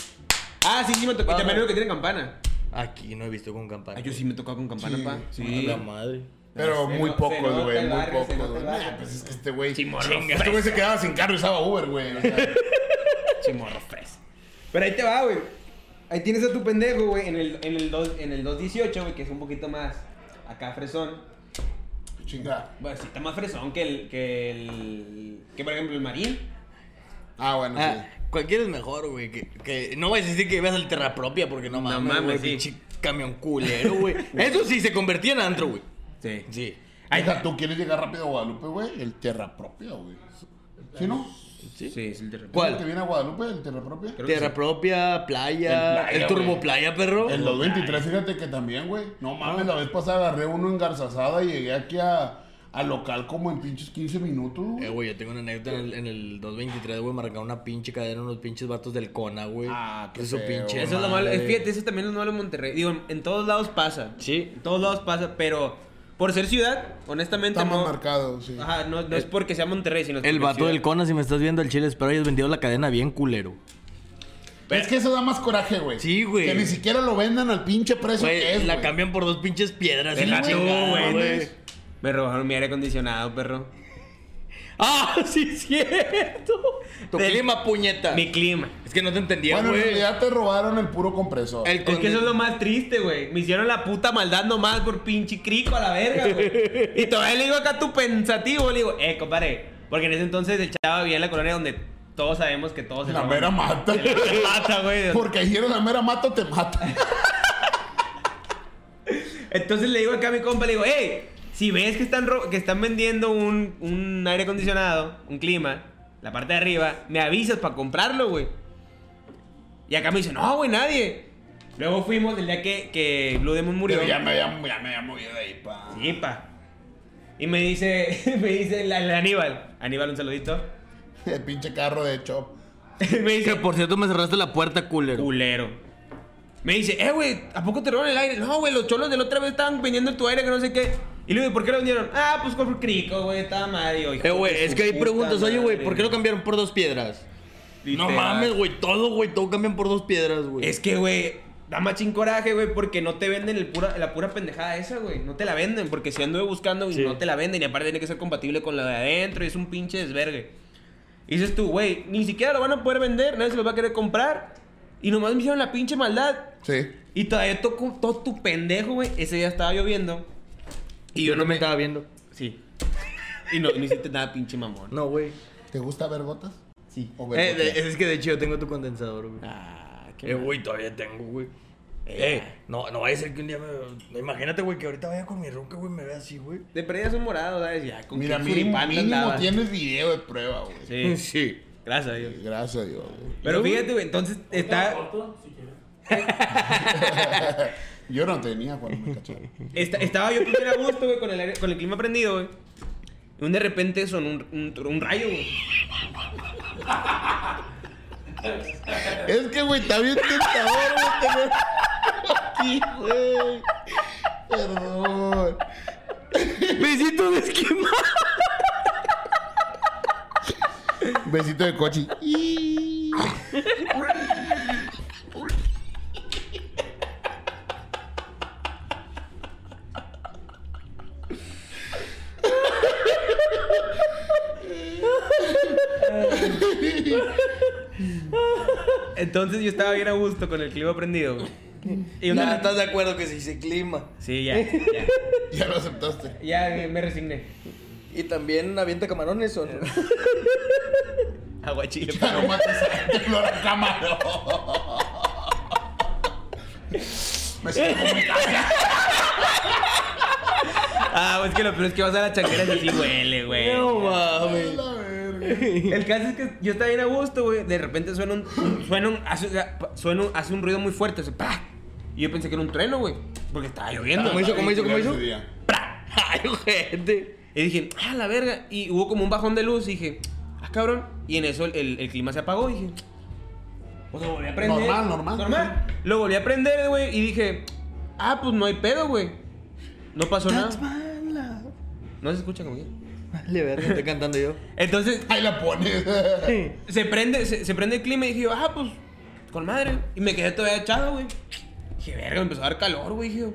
Ah, sí, sí, me tocó. Y también uno que tiene campana. Aquí no he visto con campana. Ah, yo sí me tocó con campana, Sí. pa. A Sí. la madre. Pero Se muy no- se pocos, nota güey, el muy barrio, se pocos. nota el güey. barrio. Nah, pues es que este güey. Chimorro. Este güey se quedaba sin carro y usaba Uber, güey. o sea. Chimorro fresa. Pero ahí te va, güey. Ahí tienes a tu pendejo, güey, en el, en el, dos- en el 218, güey, que es un poquito más acá fresón. Chingada. Bueno, sí, está más fresón que el, que el, que por ejemplo el marín. Ah, bueno, Ah, sí. cualquiera es mejor, güey. Que, que no voy a decir que veas el terra propia porque no No mames, mames, güey. sí. Pinche camión culero, güey. Eso sí se convertía en antro, güey. Sí. Sí. Ahí está, tú quieres llegar rápido a Guadalupe, güey. El tierra propia, güey. ¿Sí, no? ¿Sí? Sí, es el terremoto. ¿Cuál? ¿El que viene a Guadalupe, el Tierra Propia? Creo sí. propia, playa, El playa, el turbo playa, perro. El 223, fíjate que también, güey. No mames, la vez pasada agarré uno en Garzazada y llegué aquí a, al local como en pinches 15 minutos, Eh, güey. güey, yo tengo una anécdota en el, en el 223, güey, marcaba una pinche cadena, unos pinches vatos del Cona, güey. Ah, qué Eso feo, pinche. Eso es lo malo. es- Fíjate, eso también es lo malo en Monterrey. Digo, en, en todos lados pasa. Sí. En todos lados pasa, pero por ser ciudad, honestamente Está más no. marcado, sí. Ajá, no, no es porque sea Monterrey, sino es El vato ciudad. del Cona, si me estás viendo el chile, espero hayas vendido la cadena bien culero. Es que eso da más coraje, güey. Sí, güey. Que ni siquiera lo vendan al pinche precio que Güey, es, la güey. cambian por dos pinches piedras. y Deja la güey. Me robaron mi aire acondicionado, perro. Ah, sí, es cierto. Tu Del- clima, puñeta. Mi clima. Es que no te entendía, Bueno, en güey. realidad te robaron el puro compresor. El Es que eso es lo más triste, güey. Me hicieron la puta maldad nomás por pinche crico a la verga, güey. Y todavía le digo acá tu pensativo, le digo, eh, compadre. Porque en ese entonces el chava vivía en la colonia donde todos sabemos que todos se La roban. mera mata. Se mata, güey. Porque dijeron la mera mata te mata. Entonces le digo acá a mi compa, le digo, hey, si ves que están, que están vendiendo un, un aire acondicionado, un clima, la parte de arriba, me avisas para comprarlo, güey. Y acá me dice, no, güey, nadie. Luego fuimos el día que, que Blue Demon murió. Pero ya me había, ya me había movido de ahí, pa. Sí, pa. Y me dice, me dice el, el Aníbal. Aníbal, un saludito. El pinche carro de Chop. me Que dice, por cierto me cerraste la puerta, culero. culero. Me dice, eh, güey, ¿a poco te roban el aire? No, güey, los cholos de la otra vez estaban vendiendo tu aire que no sé qué. Y le digo, ¿por qué lo vendieron? Ah, pues con crico, güey, estaba hijo Eh, güey, es que hay preguntas. Oye, güey, ¿por qué lo cambiaron por dos piedras? No mames, güey. Todo, güey. Todo cambian por dos piedras, güey. Es que, güey, da machín coraje, güey, porque no te venden el pura, la pura pendejada esa, güey. No te la venden, porque si anduve buscando y Sí. no te la venden, y aparte tiene que ser compatible con la de adentro, y es un pinche desvergue. Y dices tú, güey, ni siquiera lo van a poder vender, nadie se lo va a querer comprar. Y nomás me hicieron la pinche maldad. Sí. Y todavía tocó todo tu pendejo, güey. Ese día estaba lloviendo. Y yo no me. estaba viendo. Sí. Y no, no hiciste nada, pinche mamón. No, güey. ¿Te gusta ver gotas? Sí. ¿O ver Eh, gotas? de- es que de hecho yo tengo tu condensador, güey. Ah, Eh, güey, todavía tengo, güey. Eh, no, no vaya a ser que un día me... Imagínate, güey, que ahorita vaya con mi ruca, güey, me vea así, güey. De perdida son morados, ¿sabes? Ya, con Mira, qué mínimo, suripanta mínimo andabas. tienes video de prueba, güey. Sí. Sí. Gracias a Dios. Gracias a Dios, güey. Pero fíjate, güey, entonces está, Yo no tenía cuando me cacharon. estaba yo primero a gusto, güey, con el, aire- con el clima prendido, güey. Y un de repente sonó un, un, un rayo, güey. Es que, güey, está bien tentador, güey, tener aquí, güey. Perdón. Besito de esquema. Besito de coche. Entonces yo estaba bien a gusto con el clima prendido, güey. Y un de Ya, repente- ¿Estás de acuerdo que se dice clima? Sí, ya, ya. Ya lo aceptaste. Ya me- resigné. ¿Y también avienta camarones o no? Aguachile. Ya no mates a camarón. Me siento como en casa. Ah, pues que lo peor es que vas a la chanquera y así huele, güey. No mames. El caso es que yo estaba bien a gusto, güey. De repente suena un. suena un. Hace, suena un, hace un ruido muy fuerte. Hace ¡pra! Y yo pensé que era un trueno, güey. Porque estaba lloviendo. ¿Cómo hizo? ¿Cómo hizo? ¿Cómo hizo? Día. Ay, gente. Y dije, ah, la verga. Y hubo como un bajón de luz. Y dije, ah, cabrón. Y en eso el, el- el clima se apagó. Y dije, pues lo volví a prender. Normal, normal. Normal. Lo volví a prender, güey. Y dije, ah, pues no hay pedo, güey. No pasó nada. No se escucha como que. Vale, verga, estoy cantando yo. Entonces, Ahí la pones. se prende, se, se prende el clima y dije yo, ah, pues, con madre. Y me quedé todavía echado, güey. Dije, verga, me empezó a dar calor, güey. Dije yo,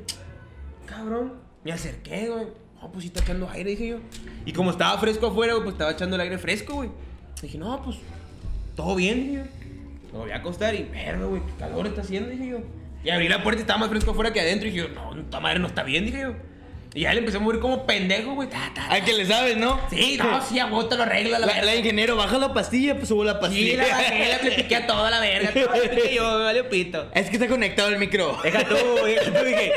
cabrón. Me acerqué, güey. No, pues sí está echando aire, dije yo. Y como estaba fresco afuera, güey, pues estaba echando el aire fresco, güey. Dije, no, pues, todo bien, dije yo. Me voy a acostar y, verga, güey, qué calor está haciendo, dije yo. Y abrí la puerta y estaba más fresco afuera que adentro. Y dije yo, no, esta madre no está bien, dije yo. Y ya le empecé a mover como pendejo, güey. Ta, ta, ta. Ay, que le sabes, ¿no? Sí, no, sí, a vos te lo arregla la, La, verga. la ingeniero, baja la pastilla, pues subo la Sí, pastilla. la bajé, la piqué a toda la verga. Todo yo, me valió pito. Es que está conectado el micro. Deja tú, deja tú, dije.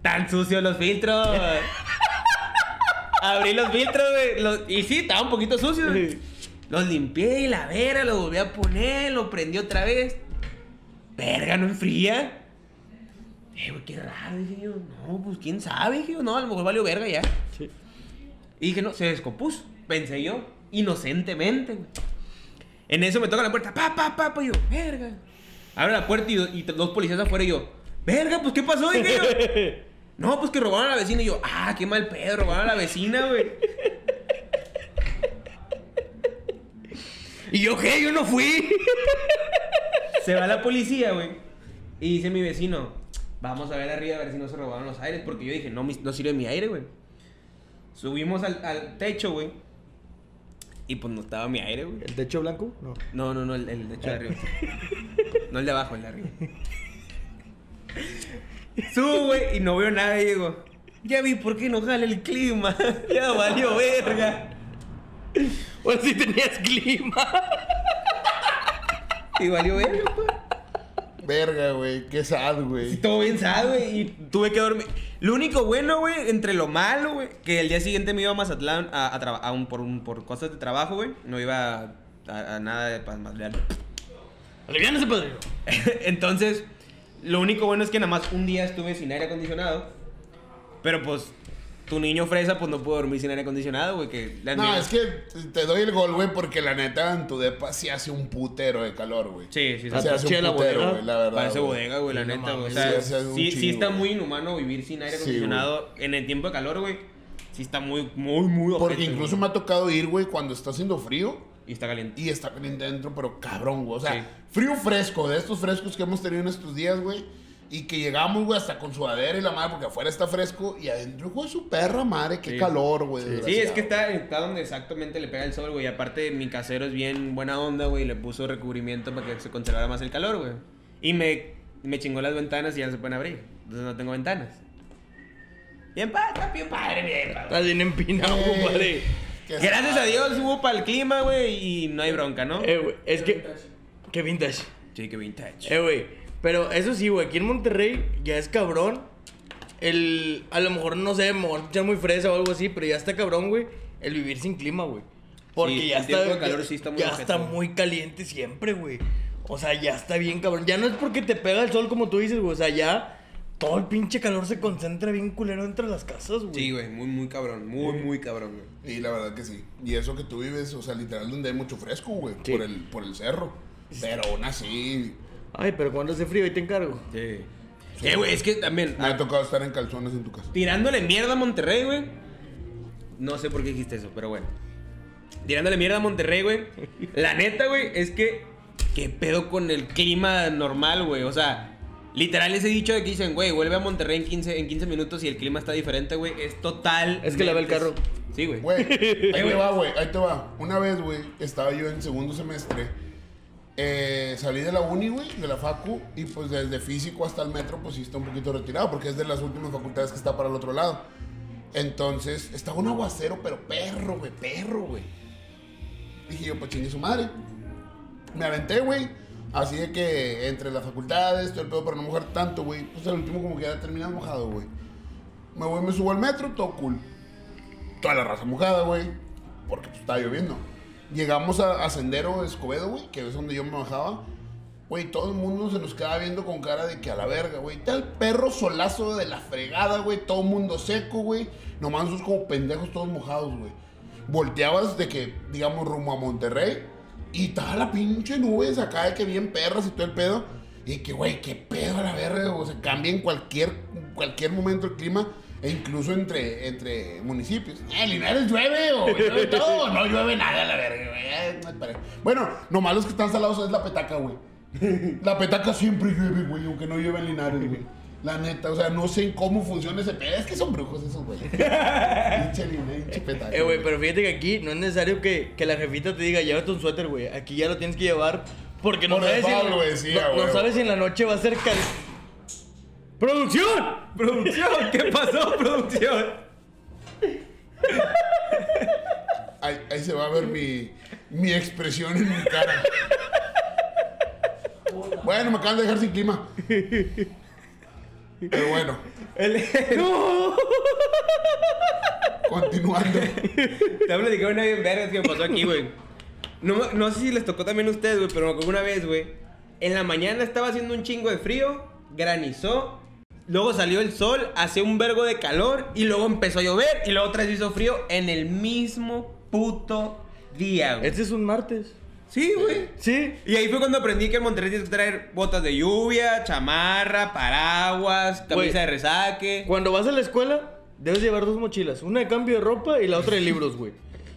Tan sucios los filtros. Abrí los filtros, güey. los- Y sí, estaban un poquito sucios. güey. Los limpié y la vera, lo volví a poner, lo prendí otra vez. Verga, no enfría. Eh, güey, qué raro, dije yo. No, pues quién sabe, dije yo. No, a lo mejor valió verga ya. Sí. Y dije, no, se descompuso. Pensé yo, inocentemente, güey. En eso me toca la puerta, pa, pa, pa, pa, y yo, verga. Abro la puerta y, y dos policías afuera y yo, verga, pues, ¿qué pasó? Dije yo. No, pues que robaron a la vecina y yo, ah, qué mal pedo, robaron a la vecina, güey. Y yo, ¿qué? Yo no fui. Se va la policía, güey. Y dice mi vecino, vamos a ver arriba a ver si no se robaron los aires. Porque yo dije, no, no sirve mi aire, güey. Subimos al, al techo, güey. Y pues no estaba mi aire, güey. ¿El techo blanco? No. No, no, no, el, el techo de arriba. No el de abajo, el de arriba. Subo, güey, y no veo nada. Y digo, ya vi por qué no jala el clima. ya valió verga. Bueno, sí tenías clima. Y valió verga, pues. Verga, güey. Qué sad, güey. todo bien sad, güey. Y tuve que dormir. Lo único bueno, güey, entre lo malo, güey, que el día siguiente me iba a Mazatlán a, a traba- a un- por, un- por cosas de trabajo, güey. No iba a, a- a nada de pa- Mazatlán. Aliviánese, padrino. Entonces, lo único bueno es que nada más un día estuve sin aire acondicionado. Pero pues, tu niño fresa, pues no pudo dormir sin aire acondicionado, güey. Que la No, neta- es que te doy el gol, güey, porque la neta en tu depa sí hace un putero de calor, güey. Sí, sí, sí. Se hace chida la un putero, bodega. güey, la verdad. Parece güey. bodega, güey, la Sí, no neta, güey. O sea, sí, un sí, sí chingo, está güey. muy inhumano vivir sin aire Sí, acondicionado en el tiempo de calor, güey. Sí está muy, muy, muy Porque ojete, incluso güey. me ha tocado ir, güey, cuando está haciendo frío Y está caliente. y está caliente dentro, pero cabrón, güey. O sea, Sí. frío fresco, de estos frescos que hemos tenido en estos días, güey. Y que llegamos, güey, hasta con sudadera y la madre, porque afuera está fresco y adentro, güey, su perra madre, qué Sí. calor, güey. Sí, es que está, está donde exactamente le pega el sol, güey. Y aparte, mi casero es bien buena onda, güey. y Le puso recubrimiento para que se conservara más el calor, güey. Y me, me chingó las ventanas y ya no se pueden abrir. Entonces no tengo ventanas. Bien padre, está bien padre, bien padre. Estás bien empinado, Eh, compadre. qué Gracias a Dios hubo para el clima, güey. Y no hay bronca, ¿no? Eh, güey, es que. Qué vintage. Sí, que vintage. Eh, güey. Pero eso sí, güey, aquí en Monterrey ya es cabrón. El. A lo mejor, no sé, me voy a escuchar muy fresa o algo así, pero ya está cabrón, güey. El vivir sin clima, güey. Porque Sí, ya el está. de calor ya- sí está muy Ya está muy caliente siempre, güey. O sea, ya está bien cabrón. Ya no es porque te pega el sol como tú dices, güey. O sea, ya. Todo el pinche calor se concentra bien culero entre las casas, güey. Sí, güey, muy, muy cabrón. Muy, muy cabrón, güey. Y la verdad que sí. Y eso que tú vives, o sea, literal donde hay mucho fresco, güey. Sí. Por, el, por el cerro. Pero aún así, Ay, pero cuando hace frío ahí te encargo. Sí. Eh, güey, es que también. me ha tocado estar en calzones en tu casa. Tirándole mierda a Monterrey, güey. No sé por qué dijiste eso, pero bueno. Tirándole mierda a Monterrey, güey. La neta, güey, es que. ¿Qué pedo con el clima normal, güey? O sea, literal ese dicho de que dicen, güey, vuelve a Monterrey en 15, en 15 minutos y el clima está diferente, güey. Es total. Es que lava el carro. Sí, güey. Güey, ahí te va, güey, ahí te va. Una vez, güey, estaba yo en segundo semestre. Eh, salí de la uni, güey, de la facu, y pues desde físico hasta el metro, pues sí está un poquito retirado, porque es de las últimas facultades que está para el otro lado. Entonces, estaba un aguacero, pero perro, güey, perro, güey. Dije yo, pues chingue su madre. Me aventé, güey. Así de que entre las facultades, todo el pedo para no mojar tanto, güey. Pues al último como que ya terminas mojado, güey. Me me subo al metro, todo cool. Toda la raza mojada, güey. Porque pues, estaba lloviendo. Llegamos a, a Sendero Escobedo, güey, que es donde yo me bajaba. Güey, todo el mundo se nos quedaba viendo con cara de que a la verga, güey. Tal perro solazo de la fregada, güey. Todo el mundo seco, güey. Nomás nosotros como pendejos todos mojados, güey. Volteabas de que, digamos, rumbo a Monterrey. Y estaba la pinche nubes acá de que bien perras y todo el pedo. Y que, güey, qué pedo a la verga. O sea, cambia en cualquier, cualquier momento el clima. E incluso entre, entre municipios. Eh, Linares llueve o llueve todo. No llueve nada la verga, güey. Eh. Bueno, lo malo es que están salados es la petaca, güey. La petaca siempre llueve, güey, aunque no llueve en Linares, güey. La neta, o sea, no sé cómo funciona ese pedo. Es que son brujos esos, güey. Pinche pinche petaca. Eh, güey, pero fíjate que aquí no es necesario que, que la jefita te diga, llévate un suéter, güey. Aquí ya lo tienes que llevar porque no Por sabes, si no, sabes si en la noche va a ser cal... ¡Producción! ¡Producción! ¿Qué pasó, producción? Ahí, ahí se va a ver mi, mi expresión en mi cara. Bueno, me acaban de dejar sin clima. Pero bueno, ¡No! continuando. Te hablo de que una bien verga que me pasó aquí, güey. No, no sé si les tocó también a ustedes, güey, pero me acuerdo una vez, güey. En la mañana estaba haciendo un chingo de frío, granizó, luego salió el sol, hacía un vergo de calor y luego empezó a llover y luego otra vez hizo frío en el mismo puto día, güey. Este es un martes. Sí, güey. Sí. Y ahí fue cuando aprendí que en Monterrey tienes que traer botas de lluvia, chamarra, paraguas, camisa Güey. de resaque. Cuando vas a la escuela, debes llevar dos mochilas. Una de cambio de ropa y la otra de libros, güey.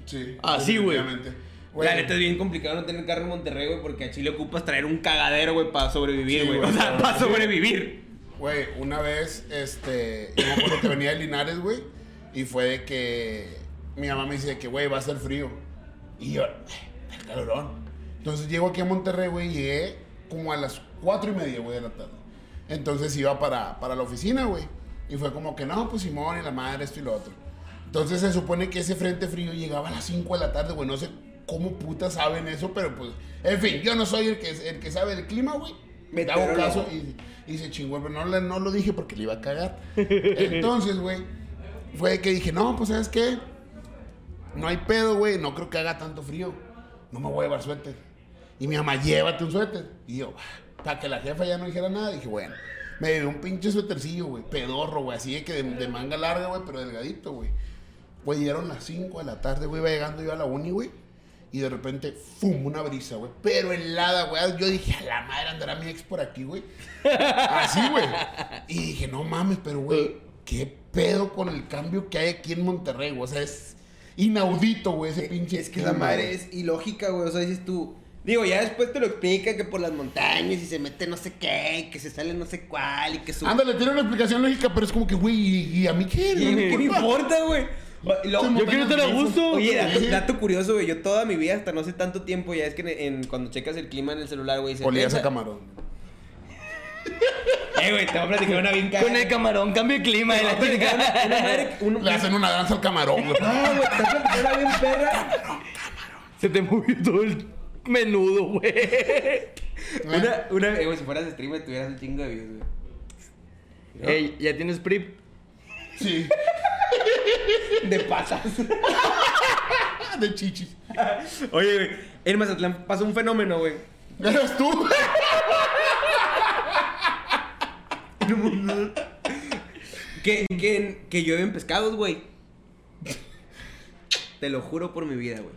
Sí. Así, güey. definitivamente. La neta es bien complicado no tener carro en Monterrey, güey, porque a Chile ocupas traer un cagadero, güey, para sobrevivir, Sí, güey. o sea, para sobrevivir. Güey, una vez, este, yo me acuerdo que venía de Linares, güey, y fue de que mi mamá me dice que, güey, va a ser frío. Y yo, el calorón. Entonces llego aquí a Monterrey, güey, llegué como a las cuatro y media, güey, de la tarde. Entonces iba para, para la oficina, güey. Y fue como que, no, pues Simón y la madre, esto y lo otro. Entonces se supone que ese frente frío llegaba a las 5 de la tarde, güey. No sé cómo putas saben eso, pero pues, en fin, yo no soy el que, el que sabe del clima, güey. Me hago Meteorólogo. caso y, y se chingó, pero no, le- no lo dije porque le iba a cagar. Entonces, güey, fue que dije, no, pues, ¿sabes qué? No hay pedo, güey, no creo que haga tanto frío. No me voy a llevar suéter. Y mi mamá, llévate un suéter. Y yo, para que la jefa ya no dijera nada, dije, bueno. Me llevé un pinche suétercillo, güey, pedorro, güey, así de que de, de manga larga, güey, pero delgadito, güey. Pues dieron las 5 de la tarde, güey, iba llegando yo a la uni, güey. Y de repente, ¡fum! Una brisa, güey. Pero helada, güey. Yo dije, a la madre andará mi ex por aquí, güey. Así, güey. Y dije, no mames, pero, güey, ¿qué pedo con el cambio que hay aquí en Monterrey, güey? O sea, es inaudito, güey, ese pinche. Es que la madre güey. es ilógica, güey. O sea, dices tú. Digo, ya después te lo explica que por las montañas y se mete no sé qué, y que se sale no sé cuál, y que sube. Ándale, tiene una explicación lógica, pero es como que, güey, ¿y, a mí qué? ¿Qué, qué me importa, güey? Luego- Yo quiero estar a gusto. Oye, dato, dato curioso, güey. Yo toda mi vida, hasta no hace tanto tiempo, ya es que en, en- cuando checas el clima en el celular, güey, dice. Olías a camarón. Eh, güey, te voy a platicar una bien cara. Con el camarón, cambio de clima y la una- una chingada. madre- un- Le hacen una danza al camarón, güey. No, güey, te voy a platicar una bien perra. Se te movió todo el menudo, güey. Una, una, eh, güey, si fueras streamer, tuvieras un chingo de views, güey. Ey, ¿ya tienes PRIP? Sí, De patas. de chichis. Oye, güey, en Mazatlán pasó un fenómeno, güey. ¿Eres tú? Que, que, que llueven pescados, güey. Te lo juro por mi vida, güey.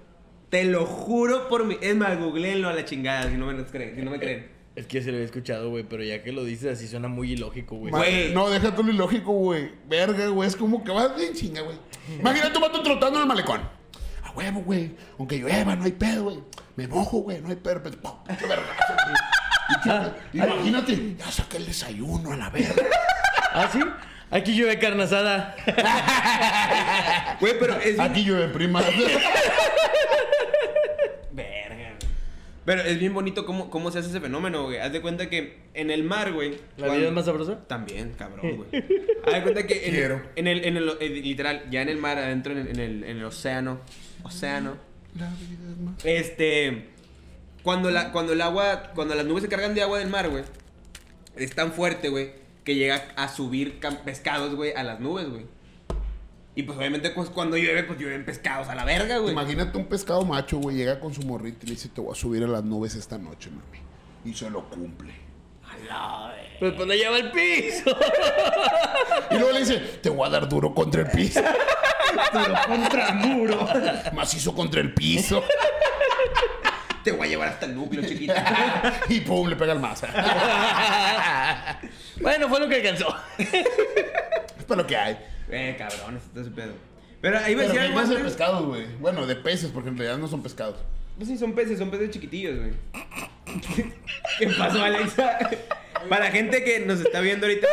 Te lo juro por mi... Es más, googleenlo a la chingada si no me, creen, si no me creen. Es que se lo había escuchado, güey, pero ya que lo dices así suena muy ilógico, güey. Güey. No, deja tú lo ilógico, güey. Verga, güey. Es como que vas bien chinga, güey. Imagínate un vato trotando en el malecón. A huevo, güey. Aunque llueva, no hay pedo, güey. Me mojo, güey. No hay pedo. Pero, ¡pum! ¡Qué vergazo, güey! Ah, Imagínate. Ya saqué el desayuno a la verga. ¿Ah, sí? Aquí llueve carne asada. Güey, pero es. Aquí llueve, prima. Pero es bien bonito cómo, cómo se hace ese fenómeno, güey. Haz de cuenta que en el mar, güey... ¿La cuando- vida es más sabrosa? También, cabrón, güey. Haz de cuenta que en, Quiero. en el, en el, eh, literal, ya en el mar, adentro, en el, en el, en el océano, océano, La vida es más. este, cuando la, cuando el agua, cuando las nubes se cargan de agua del mar, güey, es tan fuerte, güey, que llega a subir pescados, güey, a las nubes, güey. Y pues obviamente, pues cuando llueve, pues llueven pescados a la verga, güey. Imagínate un pescado macho, güey. Llega con su morrito y le dice: Te voy a subir a las nubes esta noche, mami. Y se lo cumple. Pues pues la lleva al piso. Y luego le dice: Te voy a dar duro contra el piso. Pero contra muro. Macizo contra el piso. Te voy a llevar hasta el núcleo, chiquita. y pum, le pega el mazo. bueno, fue lo que alcanzó. Es para lo que hay. Eh, cabrón, esto es pedo. Pero ahí me Pero decía ¿qué algo, más de güey. pescados, güey? Bueno, de peces, porque en realidad no son pescados. Pues sí, son peces, son peces chiquitillos, güey. ¿Qué pasó, Alexa? Para la gente que nos está viendo ahorita,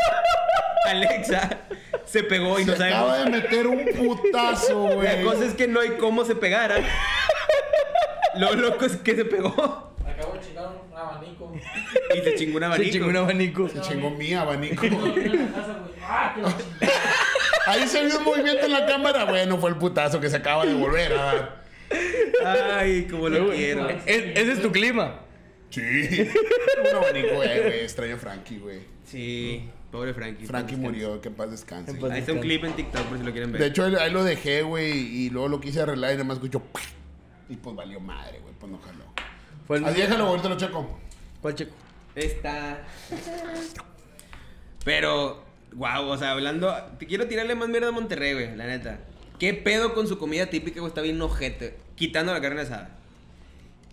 Alexa se pegó y Se no acaba de sabemos. meter un putazo, La güey. cosa es que no hay cómo se pegara. Lo loco es que se pegó Acabo de chingar un abanico. y se chingó un Se abanico. chingó un abanico. Se chingó mi abanico. ¡Ah! Ahí se vio un movimiento en la cámara. Bueno, fue el putazo que se acaba de volver a dar. Ay, como lo quiero. Es- ese es tu clima. Sí. Un abanico, eh, güey. Extraño Frankie, güey. Sí, pobre Frankie. Frankie murió, que en paz descanse. En paz Ahí está un clip en TikTok por si lo quieren ver. De hecho, ahí lo dejé, güey, y luego lo quise arreglar y nada más escucho. Y pues valió madre, güey, pues no jaló. Fue el Así déjalo, ahorita lo checo. ¿Cuál checo? Está. Pero, wow, o sea, hablando. Te quiero tirarle más mierda a Monterrey, güey, la neta. ¿Qué pedo con su comida típica, güey? Está bien ojete. Quitando la carne asada.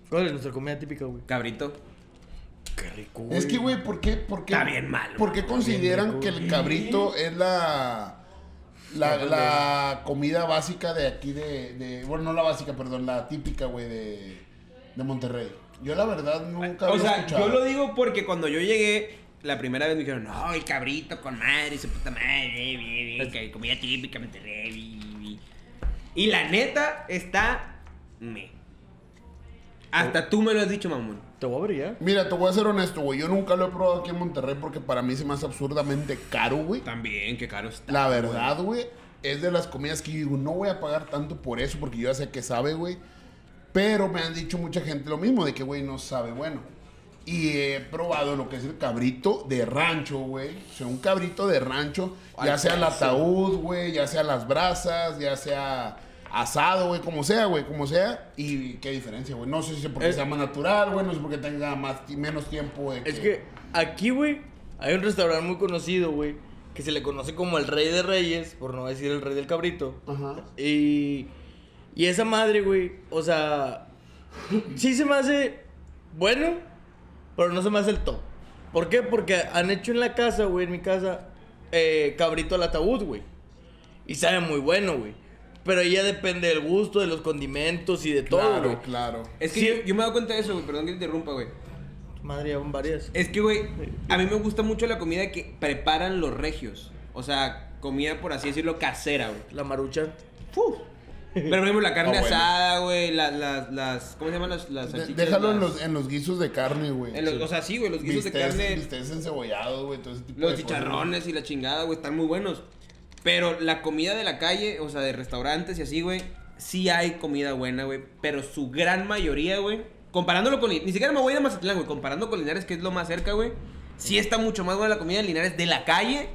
¿Cuál es nuestra comida típica, güey? Cabrito. Qué rico, Es que, güey, ¿por qué, por qué, Está bien malo, ¿Por qué consideran rico, que el cabrito es la, la, la comida básica de aquí de, de- Bueno, no la básica, perdón, la típica, güey, de, de Monterrey. Yo, la verdad, nunca O había sea, escuchado. yo lo digo porque cuando yo llegué, la primera vez me dijeron, no, el cabrito con madre, su puta madre, bi, bi, que comida típica, Monterrey. bi, bi". Y la neta está. Me. Hasta tú me lo has dicho, mamón. Te voy a abrir ya. Mira, te voy a ser honesto, güey. Yo nunca lo he probado aquí en Monterrey porque para mí se me hace absurdamente caro, güey. También, qué caro está. La verdad, güey, es de las comidas que yo digo, no voy a pagar tanto por eso porque yo ya sé que sabe, güey. Pero me han dicho mucha gente lo mismo, de que, güey, no sabe bueno. Y he probado lo que es el cabrito de rancho, güey. O sea, un cabrito de rancho, ya sea el ataúd, güey, ya sea las brasas, ya sea asado, güey, como sea, güey, como sea. Y qué diferencia, güey. No sé si es porque Es- sea más natural, güey, no sé porque tenga más, menos tiempo, güey. Es que aquí, güey, hay un restaurante muy conocido, güey, que se le conoce como el Rey de Reyes, por no decir el Rey del Cabrito. Ajá. Y, y esa madre, güey, o sea, sí se me hace bueno, pero no se me hace el top. ¿Por qué? Porque han hecho en la casa, güey, en mi casa, eh, cabrito al ataúd, güey. Y sabe muy bueno, güey. Pero ya depende del gusto, de los condimentos y de todo, Claro, güey. claro. Es que Sí. yo, yo me he dado cuenta de eso, güey, perdón que te interrumpa, güey. Madre, ya van varias. Es que, güey, a mí me gusta mucho la comida que preparan los regios. O sea, comida, por así decirlo, casera, güey. La marucha. Pero, por ejemplo, la carne bueno. asada, güey, la- las, las, ¿cómo se llaman las, las De- salchichas? déjalo en Las- los, en los guisos de carne, güey. en los- O sea, sí, güey, los guisos de carne, bistecs encebollados, güey, todo ese tipo los de cosas, chicharrones y la chingada, güey, están muy buenos. Pero la comida de la calle, o sea, de restaurantes y así, güey, sí hay comida buena, güey. Pero su gran mayoría, güey, comparándolo con... Ni siquiera me voy a ir a Mazatlán, güey, comparando con Linares, que es lo más cerca, güey. Sí está mucho más buena la comida de Linares de la calle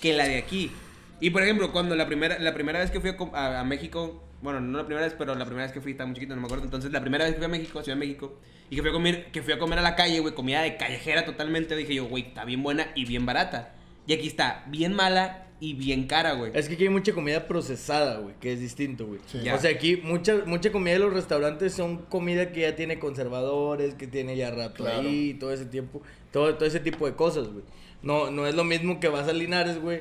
que la de aquí. Y, por ejemplo, cuando la primera, la primera vez que fui a, a- a México... Bueno, no la primera vez, pero la primera vez que fui, estaba muy chiquito, no me acuerdo. Entonces, la primera vez que fui a México, a Ciudad de México, y que fui a comer, que fui a comer a la calle, güey, comida de callejera totalmente, dije yo, güey, está bien buena y bien barata. Y aquí está bien mala y bien cara, güey. Es que aquí hay mucha comida procesada, güey, que es distinto, güey. Sí. O sea, aquí mucha, mucha comida de los restaurantes son comida que ya tiene conservadores, que tiene ya rato Claro. ahí, todo ese tiempo, todo, todo ese tipo de cosas, güey. No, no es lo mismo que vas a Linares, güey,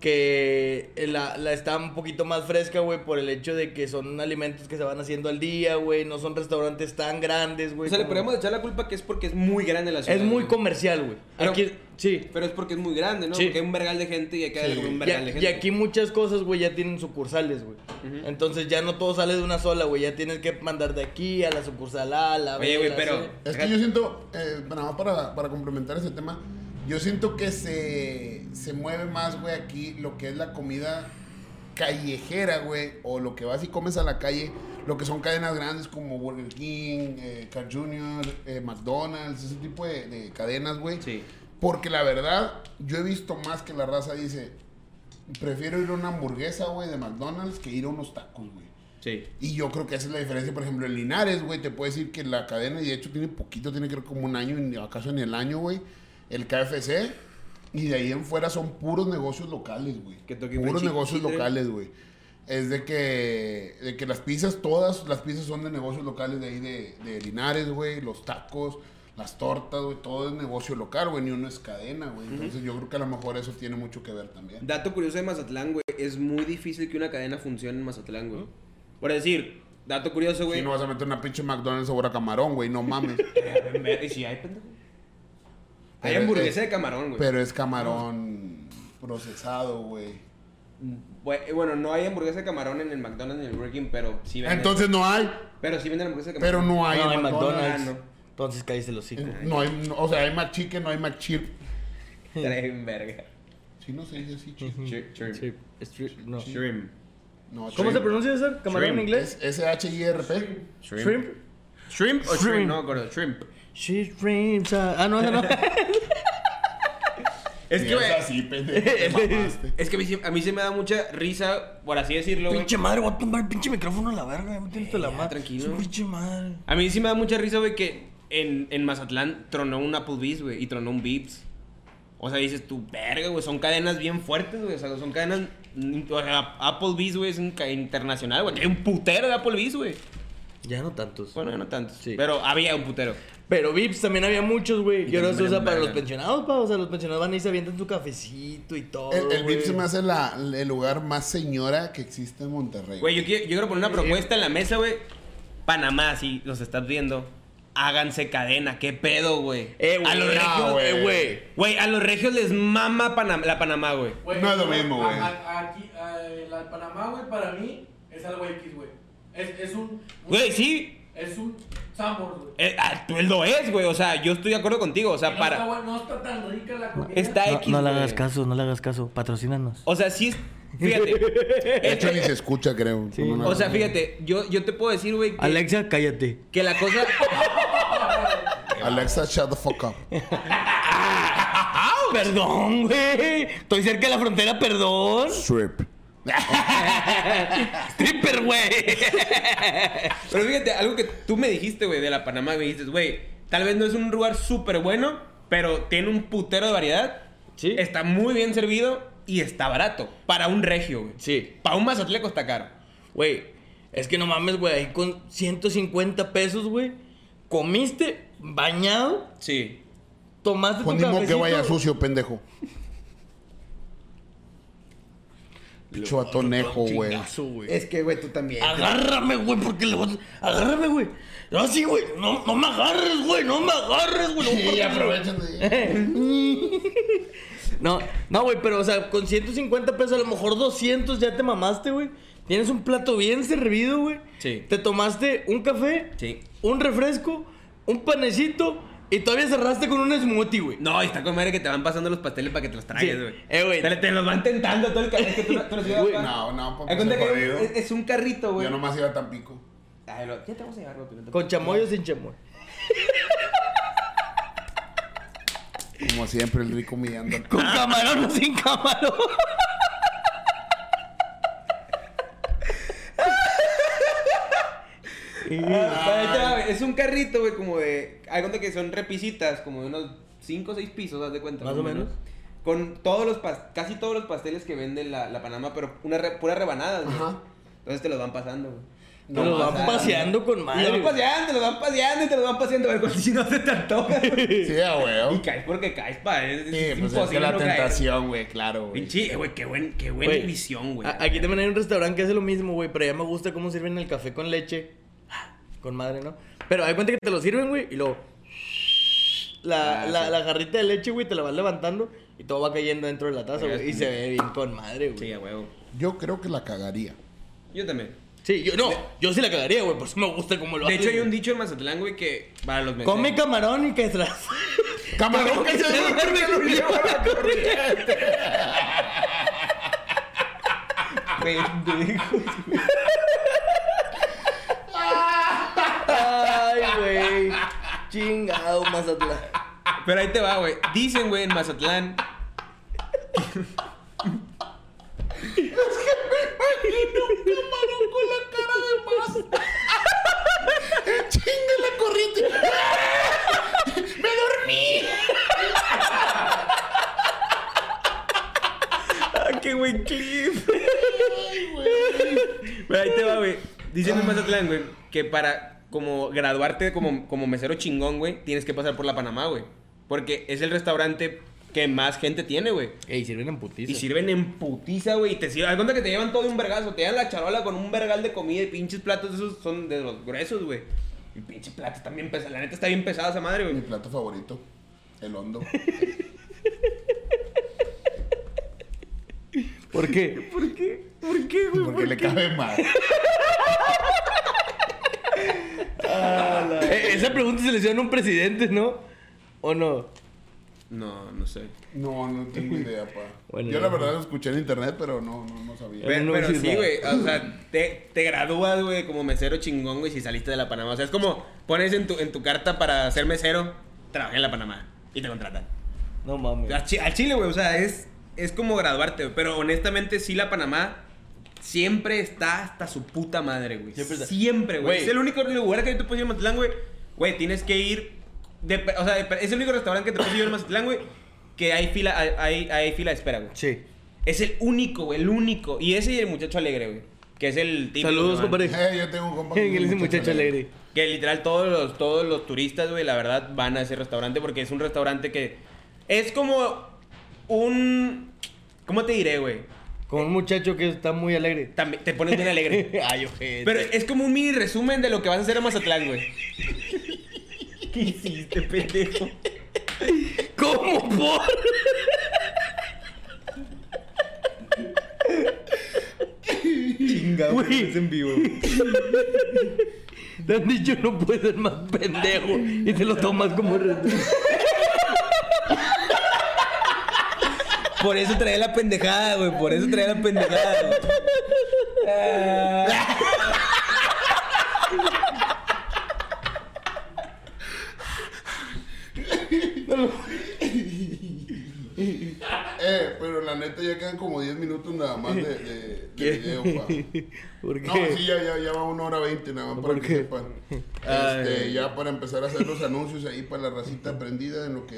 que la, la está un poquito más fresca, güey, por el hecho de que son alimentos que se van haciendo al día, güey, no son restaurantes tan grandes, güey. O sea, le podemos echar la culpa que es porque es muy grande la ciudad. Es muy güey. comercial, güey. Pero- Aquí, sí. Pero es porque es muy grande, ¿no? Sí. Porque hay un vergal de gente y hay que darle Sí. como un Y, vergal de gente. y aquí muchas cosas, güey, ya tienen sucursales, güey. Entonces ya no todo sale de una sola, güey. Ya tienes que mandar de aquí a la sucursal A, a la B, Oye, güey, pero-. Es que yo siento, eh, nada más para, para complementar ese tema, yo siento que se, se mueve más, güey, aquí lo que es la comida callejera, güey, o lo que vas y comes a la calle, lo que son cadenas grandes como Burger King, eh, Carl Jr., eh, McDonald's, ese tipo de, de cadenas, güey. Sí. Porque la verdad, yo he visto más que la raza dice, prefiero ir a una hamburguesa, güey, de McDonald's que ir a unos tacos, güey. Sí. Y yo creo que esa es la diferencia, por ejemplo, en Linares, güey, te puedo decir que la cadena, y de hecho tiene poquito, tiene que ver como un año, acaso ni el año, güey, el KFC, y de ahí en fuera son puros negocios locales, güey. Puros negocios locales, güey. Es de que, de que las pizzas, todas las pizzas son de negocios locales de ahí de, de Linares, güey, los tacos, las tortas, güey, todo es negocio local, güey, ni uno es cadena, güey. Entonces yo creo que a lo mejor eso tiene mucho que ver también. Dato curioso de Mazatlán, güey. Es muy difícil que una cadena funcione en Mazatlán, güey. Por decir, dato curioso, güey. Si no vas a meter una pinche McDonald's sabor a camarón, güey, no mames. ¿Y si hay, pendejo? Hay Pero hamburguesa es- de camarón, güey. Pero es camarón procesado, güey. Bue- Bueno, no hay hamburguesa de camarón en el McDonald's ni en el Burger King, pero sí venden. Entonces no hay, Pero sí venden hamburguesa de pero camarón. no hay no, en hay McDonald's. McDonald's. Ah, no. Entonces cállese los hocico. No hay, no- o sea, hay McChicken, no hay McChirp. Traen verga. Sí, no se dice así, chip. Shrimp. Shrimp. No. Shrimp. No, ¿Cómo se pronuncia eso? ¿Camarón en Shrimp. inglés? S-H-I-R-P. Shrimp. ¿Shrimp o shrimp? Shrimp. No, me acuerdo. Shrimp. She dreams. Ah, no, esa no. Es que, güey, así, pendejo. te mamaste. es que a mí, se- a mí se me da mucha risa, por así decirlo, güey. Pinche madre, voy a tomar el pinche micrófono a la verga. Me tienes la madre. tranquilo. Su Pinche madre. A mí sí me da mucha risa, güey, que en, en Mazatlán tronó un Applebee's, güey, y tronó un Vips. O sea, dices tú, verga, güey, son cadenas bien fuertes, güey. O sea, son cadenas. mm, O sea, Applebee's, güey, es internacional, güey. Hay un putero de Applebee's, güey. Ya no tantos. Bueno, ya no tantos. Sí. Pero había un putero. Pero Vips también había muchos, güey. Y ahora se usa para los pensionados, pa. O sea, los pensionados van y se avientan su cafecito y todo. El, el güey. VIP se me hace la- el lugar más señora que existe en Monterrey. Güey, yo quiero, yo quiero poner una propuesta en la mesa, güey. Panamá, si los estás viendo. Háganse cadena, qué pedo, güey. Eh, güey. a los regios, güey. eh, güey. Güey, a los regios les mama Panam- la Panamá, güey. No es lo mismo, güey. Aquí, a- la Panamá, güey, para mí es algo X, güey. Es, un- Güey, sí. Es un Sambor, güey. Eh, ah, tú lo es, güey. O sea, yo estoy de acuerdo contigo. O sea, no, está, para. güey, no está tan rica la comida. Está X. No, no le güey. hagas caso, no le hagas caso. Patrocínanos. O sea, sí es. Fíjate. De hecho, ni se escucha, creo. Sí. O sea, fíjate. Yo, yo te puedo decir, güey, que, Alexa, cállate. que la cosa. Alexa, shut the fuck up. Perdón, güey. Estoy cerca de la frontera, perdón. Strip. Stripper, güey. Pero fíjate, algo que tú me dijiste, güey, de la Panamá, me dijiste, güey, tal vez no es un lugar súper bueno, pero tiene un putero de variedad. Sí. Está muy bien servido y está barato. Para un regio, güey. Sí. Para un mazatleco está caro. Güey, es que no mames, güey. Ahí con 150 pesos, güey. Comiste, bañado, Sí. tomaste Pues tu ni modo que cafecito. vaya sucio, pendejo. Picho atonejo, güey. Es que, güey, tú también. Agárrame, güey, porque le voy a... Agárrame, güey. No, sí, güey. No, no me agarres, güey. No me agarres, güey. No, Sí, aprovechan de... No, no, güey, pero, o sea, con 150 pesos, a lo mejor 200 ya te mamaste, güey. Tienes un plato bien servido, güey. Sí. Te tomaste un café, Sí. un refresco, un panecito y todavía cerraste con un smoothie, güey. No, y está con madre que te van pasando los pasteles para que te los tragues, Sí. güey. Eh, güey. Te, te los van tentando todo el carrito. Es que tú, no- tú no. No, no, porque se que es, es un carrito, güey. Yo nomás iba a Tampico. Ay, lo- ya te vamos a llevar, güey. Con chamoy o sin chamoy. Como siempre, el rico humillando. Con camarón o sin camarón. Ah. Es un carrito, güey, como de. Hay cuenta que son repisitas, como de unos 5 o 6 pisos, haz de cuenta. Más o menos. Con todos los pas- casi todos los pasteles que vende la, la Panamá, pero una re- pura rebanada, güey. Ajá. Entonces te los van pasando, güey. Te los van paseando con madre. te los van paseando, te los van paseando y te los van paseando. A ver, si no se te antoja. güey. Sí, a Y caes porque caes, pa. Es, es Sí, pues es que imposible la no tentación, güey, claro, güey. Pinche, güey, qué, buen, qué buena visión, güey. Aquí también hay un restaurante que hace lo mismo, güey, pero ya me gusta cómo sirven el café con leche. Con madre, ¿no? Pero hay cuenta que te lo sirven, güey, y luego... La, Ah, la, sí. la jarrita de leche, güey, te la vas levantando y todo va cayendo dentro de la taza, güey. Y se ve bien con madre, güey. Sí, a huevo. Yo creo que la cagaría. Yo también. Sí, yo no, yo sí la cagaría, güey, por eso me gusta cómo lo De hecho, hay un dicho en Mazatlán, güey, que para los meseros. Come camarón y que tras. Camarón que se duerme a la corriente. Pendejos güey. Chingado, Mazatlán. Pero ahí te va, güey. Dicen, güey, en Mazatlán. Chinga la corriente. ¡Me dormí! ¡Ah, qué buen clip! Pero ahí te va, güey. Dicen en Mazatlán, güey, que para como graduarte como, como mesero chingón, güey, tienes que pasar por la Panamá, güey. Porque es el restaurante que más gente tiene, güey. Ey, sirven en putiza. Y sirven en putiza, güey. Y te sirven. Haz cuenta que te llevan todo de un vergazo. Te llevan la charola con un vergal de comida y pinches platos. Esos son de los gruesos, güey. Y pinche plato está bien pesado. La neta está bien pesada esa madre, Mi güey. plato favorito. El hondo. ¿Por qué? ¿Por qué? ¿Por qué, güey? Porque le cabe más. Eh, esa pregunta se le hicieron a un presidente, ¿no? ¿O no? No, no sé. No, no tengo idea, pa. Bueno, Yo la verdad lo escuché en internet, pero no, no, no sabía. Pero Pero, no pero sí, güey. O sea, te, te gradúas, güey, como mesero chingón, güey, si saliste de la Panamá. O sea, es como pones en tu, en tu carta para ser mesero, trabajé en la Panamá y te contratan. No mames. Al chi- al Chile, güey, o sea, es, es como graduarte. Pero honestamente, sí, la Panamá siempre está hasta su puta madre, güey. Siempre Siempre, está. güey. Güey. Es el único lugar que tú puedes ir a Mazatlán, güey. Güey, tienes que ir. de- o sea, es el único restaurante que te puedes ir a Mazatlán, güey. Que hay fila, hay, hay, hay fila de espera, güey. Sí. Es el único, güey, el único. Y ese y el muchacho alegre, güey. Que es el típico. Saludos, compadre. Eh, yo tengo un compa Que le dice muchacho alegre. Que literal todos los, todos los turistas, güey, la verdad, van a ese restaurante porque es un restaurante que es como un... ¿Cómo te diré, güey? Con un muchacho que está muy alegre. También te pones bien alegre. Ay, ojete. Pero es como un mini resumen de lo que vas a hacer a Mazatlán, güey. ¿Qué hiciste, pendejo? ¿Cómo por? Chinga, Güey. es en vivo. Te han dicho no puedes ser más pendejo y te lo tomas como reto. Por eso traía la pendejada, güey. Por eso traía la pendejada. Eh, pero la neta ya quedan como 10 minutos nada más de, de, No, sí, ya, ya, ya va una hora veinte nada más para ¿Por que sepan. Este, ya para empezar a hacer los anuncios ahí para la racita prendida en lo que...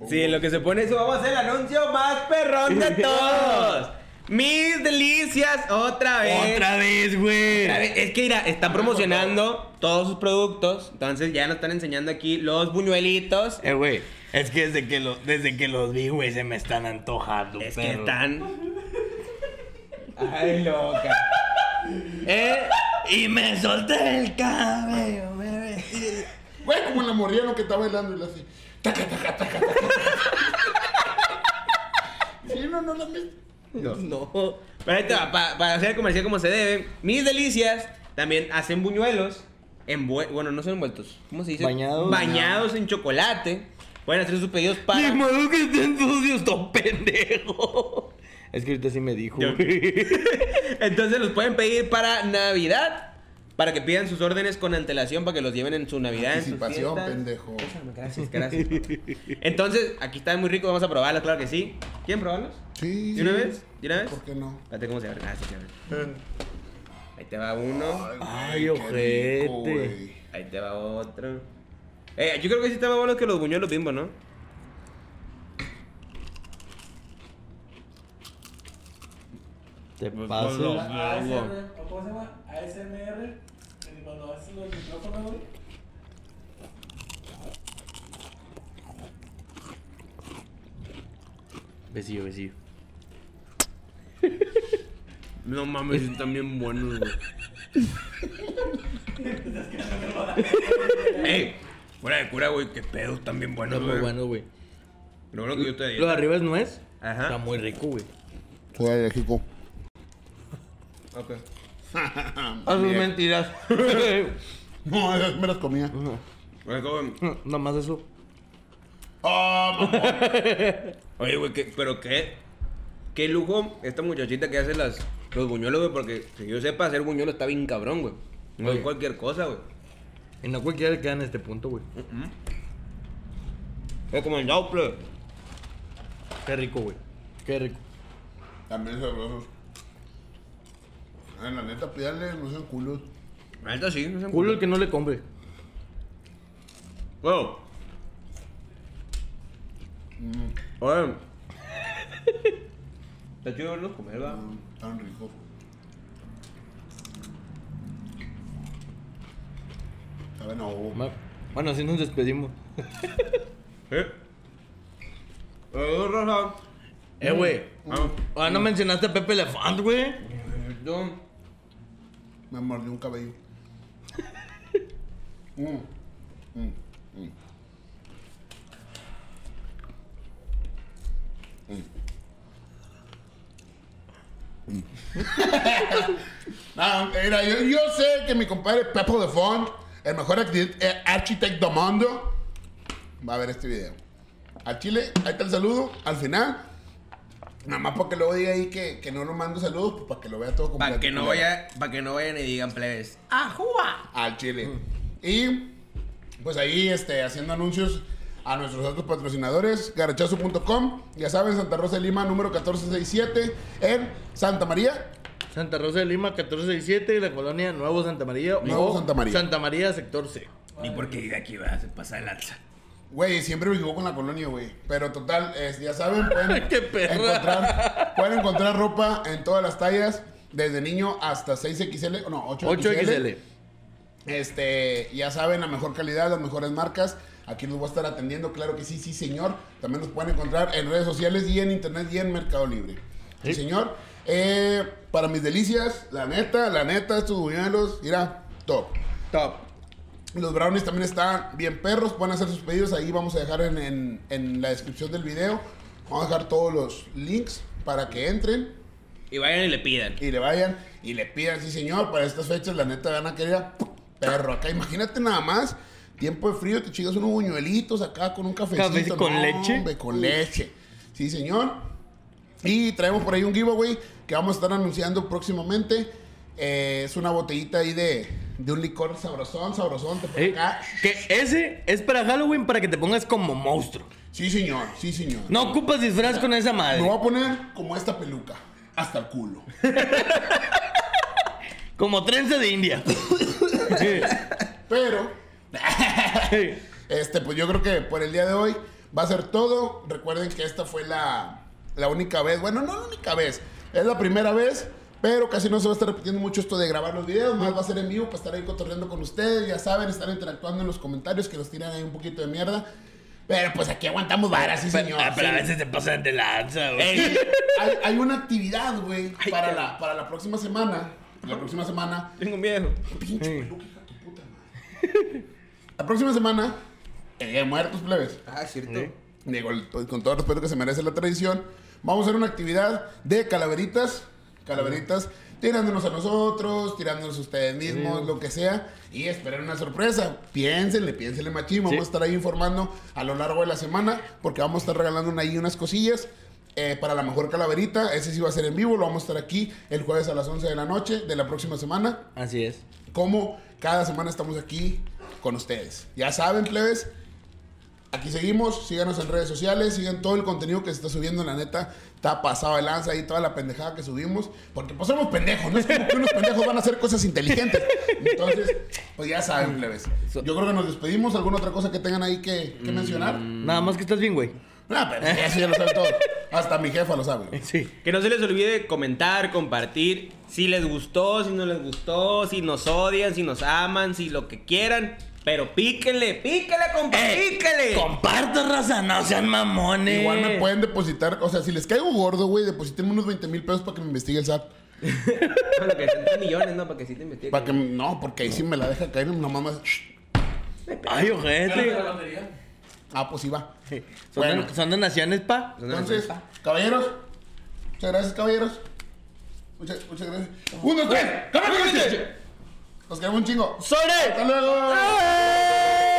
te. Sí, en lo que se pone eso, vamos a hacer el anuncio más perrón de todos. Mis delicias, otra vez. Otra vez, güey. Es que mira, están promocionando todos sus productos. Entonces ya nos están enseñando aquí los buñuelitos. Eh, güey. Es que desde que, lo, desde que los vi, güey, se me están antojando. Es que están. Ay, loca. Eh, Y me solté el cabello, me vestí. Güey, como la morría lo que está bailando y la así... Taca, taca, taca, taca. Sí, no, no la me... no. no. Pero ahí te va, pa- para hacer el comercial como se debe. Mis delicias también hacen buñuelos. envue- bueno, no son envueltos. ¿Cómo se dice? Bañados. Bañados en chocolate. Pueden hacer sus pedidos para. modo que estén sucios, pendejo. Es que ahorita sí me dijo, Yo-. Entonces los pueden pedir para Navidad. Para que pidan sus órdenes con antelación para que los lleven en su Navidad. en sus Anticipación, pendejo. Gracias, gracias. Entonces, aquí están muy ricos, vamos a probarlos, claro que sí. ¿Quieren probarlos? Sí. ¿De una vez? ¿De una vez? ¿Por qué no? Espérate, ¿cómo se abre? Ah, sí, se abre. Ahí te va uno. Ay, ojete. rico. Ahí te va otro. Eh, yo creo que sí está más bueno que los buñuelos bimbo, ¿no? Te Pues, paso. no, no. ASMR, ¿o ¿cómo se llama? ASMR, que cuando haces los micrófonos, güey. Besillo, besillo. No mames, están bien buenos, güey. Ey, fuera de cura, güey, qué pedo, están bien buenos, Muy güey. bueno, güey. Lo bueno que yo te Lo de arriba es nuez. Ajá. Está muy rico, güey. Soy alérgico. Ok. A sus mentiras. No, esas me las comía. Oye, joven. Nada más eso. Ah, mamón. Oye, güey, ¿qué- pero qué, qué lujo esta muchachita que hace las, los buñuelos, güey, porque si yo sepa hacer buñuelos está bien cabrón, güey. No es Oye. cualquier cosa, güey. Y no cualquiera le queda en este punto, güey. Es como el. Qué rico, güey. Qué rico. También sabrosos. Ay, la neta, pídale, no sean culos. La neta sí, no sé. Culo el que no le compre. Bueno. Oye. Está chido verlos comer, va. Mm, Tan. Ma- Bueno, así nos despedimos. ¿Eh? Eh, Rosa. Eh, güey. Ah, Ah, no mencionaste a Pepe Elefant, güey. yo- Me mordió un cabello. Mm, mm, mm. Mm. No, mira, yo, yo sé que mi compadre Pepo de Font, el mejor eh, architecto del mundo, va a ver este video. Al Chile, ahí está el saludo, al final. Nada más para que luego diga ahí que, que no lo mando saludos, pues para que lo vea todo completo. Para que no vaya, para que no vayan y digan plebes. al Chile. Y pues ahí este, haciendo anuncios a nuestros otros patrocinadores, garachazo.com, ya saben, Santa Rosa de Lima, número 1467, en Santa María. Santa Rosa de Lima, 1467, la colonia Nuevo Santa María. Nuevo o Santa María. Santa María, sector C. Ni porque de aquí va, se pasa de lanza. Güey, siempre me equivoco con la colonia, güey. Pero total, es- ya saben, pueden, ¡Qué perra! encontrar, pueden encontrar ropa en todas las tallas, desde niño hasta 6XL, no, 8XL. 8XL. Este, ya saben, la mejor calidad, las mejores marcas. Aquí los voy a estar atendiendo, claro que sí, sí, señor. También los pueden encontrar en redes sociales y en internet y en Mercado Libre. Sí, Sí. señor. Eh, para mis delicias, la neta, la neta, estos buñuelos, mira, top. Top. Los brownies también están bien perros. Pueden hacer sus pedidos. Ahí vamos a dejar en, en- en la descripción del video. Vamos a dejar todos los links para que entren Y vayan y le pidan. y le vayan y le pidan, sí señor, para estas fechas la neta van a querer a perro acá. Imagínate nada más, tiempo de frío, te chingas unos buñuelitos acá con un cafecito. Cafecito con No, leche. hombre, con leche. Sí señor. Y traemos por ahí un giveaway que vamos a estar anunciando próximamente. Eh, es una botellita ahí de, de un licor sabrosón, sabrosón. Te Eh, acá. Que ese es para Halloween para que te pongas como monstruo. Sí señor, sí señor. No ocupas disfraz con esa madre. Me voy a poner como esta peluca, hasta el culo. Como trenza de India. Pero Este, pues yo creo que por el día de hoy va a ser todo. Recuerden que esta fue la, la única vez, bueno, no la única vez, es la primera vez, pero casi no se va a estar repitiendo mucho esto de grabar los videos, más va a ser en vivo para estar ahí cotorreando con ustedes, ya saben, estar interactuando en los comentarios, que nos tiran ahí un poquito de mierda. Pero pues aquí aguantamos varas, sí señor. Ah, pero a sí. veces te pasan de lanza, güey. Ey, hay, hay una actividad, güey, para la, para la próxima semana. La próxima semana Tengo miedo. Pinche peluca, tu puta madre. La próxima semana, el Día de Muertos, plebes. Ah, cierto. Digo, con todo el respeto que se merece la tradición, vamos a hacer una actividad de calaveritas. Calaveritas tirándonos a nosotros, tirándonos a ustedes mismos, lo que sea. Y esperar una sorpresa. Piénsenle, piénsenle machín. Vamos Sí. a estar ahí informando a lo largo de la semana porque vamos a estar regalando ahí unas cosillas. eh, para la mejor calaverita, ese sí va a ser en vivo, lo vamos a estar aquí el jueves a las 11 de la noche de la próxima semana Así es. como cada semana estamos aquí con ustedes. Ya saben, plebes, aquí seguimos, síganos en redes sociales, sigan todo el contenido que se está subiendo, la neta, está pasado de lanza ahí toda la pendejada que subimos, porque pues somos pendejos, no es como que unos pendejos van a hacer cosas inteligentes. Entonces, pues ya saben, plebes. Yo creo que nos despedimos, alguna otra cosa que tengan ahí que, que mencionar. Nada más que estás bien, güey. No, pero eso ya lo saben todos. Hasta mi jefa lo sabe. Sí. Que no se les olvide comentar, compartir. Si les gustó, si no les gustó, si nos odian, si nos aman, si lo que quieran. Pero píquenle, píquenle, compa, píquenle. Comparto, raza, no sean mamones. Igual me pueden depositar, o sea, si les caigo gordo, güey, depositen unos 20 mil pesos para que me investigue el SAT. Bueno, que sean 3 millones, ¿no? Para que sí te investiguen. Para que, no, porque ahí sí me la deja caer nomás más. Ay, ojete. Ah, pues sí va. Son, Bueno. don- son donaciones, pa. Entonces, caballeros, muchas gracias, caballeros. Muchas, muchas gracias. ¡Uno, dos, tres! ¡Caballeros! Nos queremos un chingo. ¡Sobre! ¡Hasta luego! ¡Ay!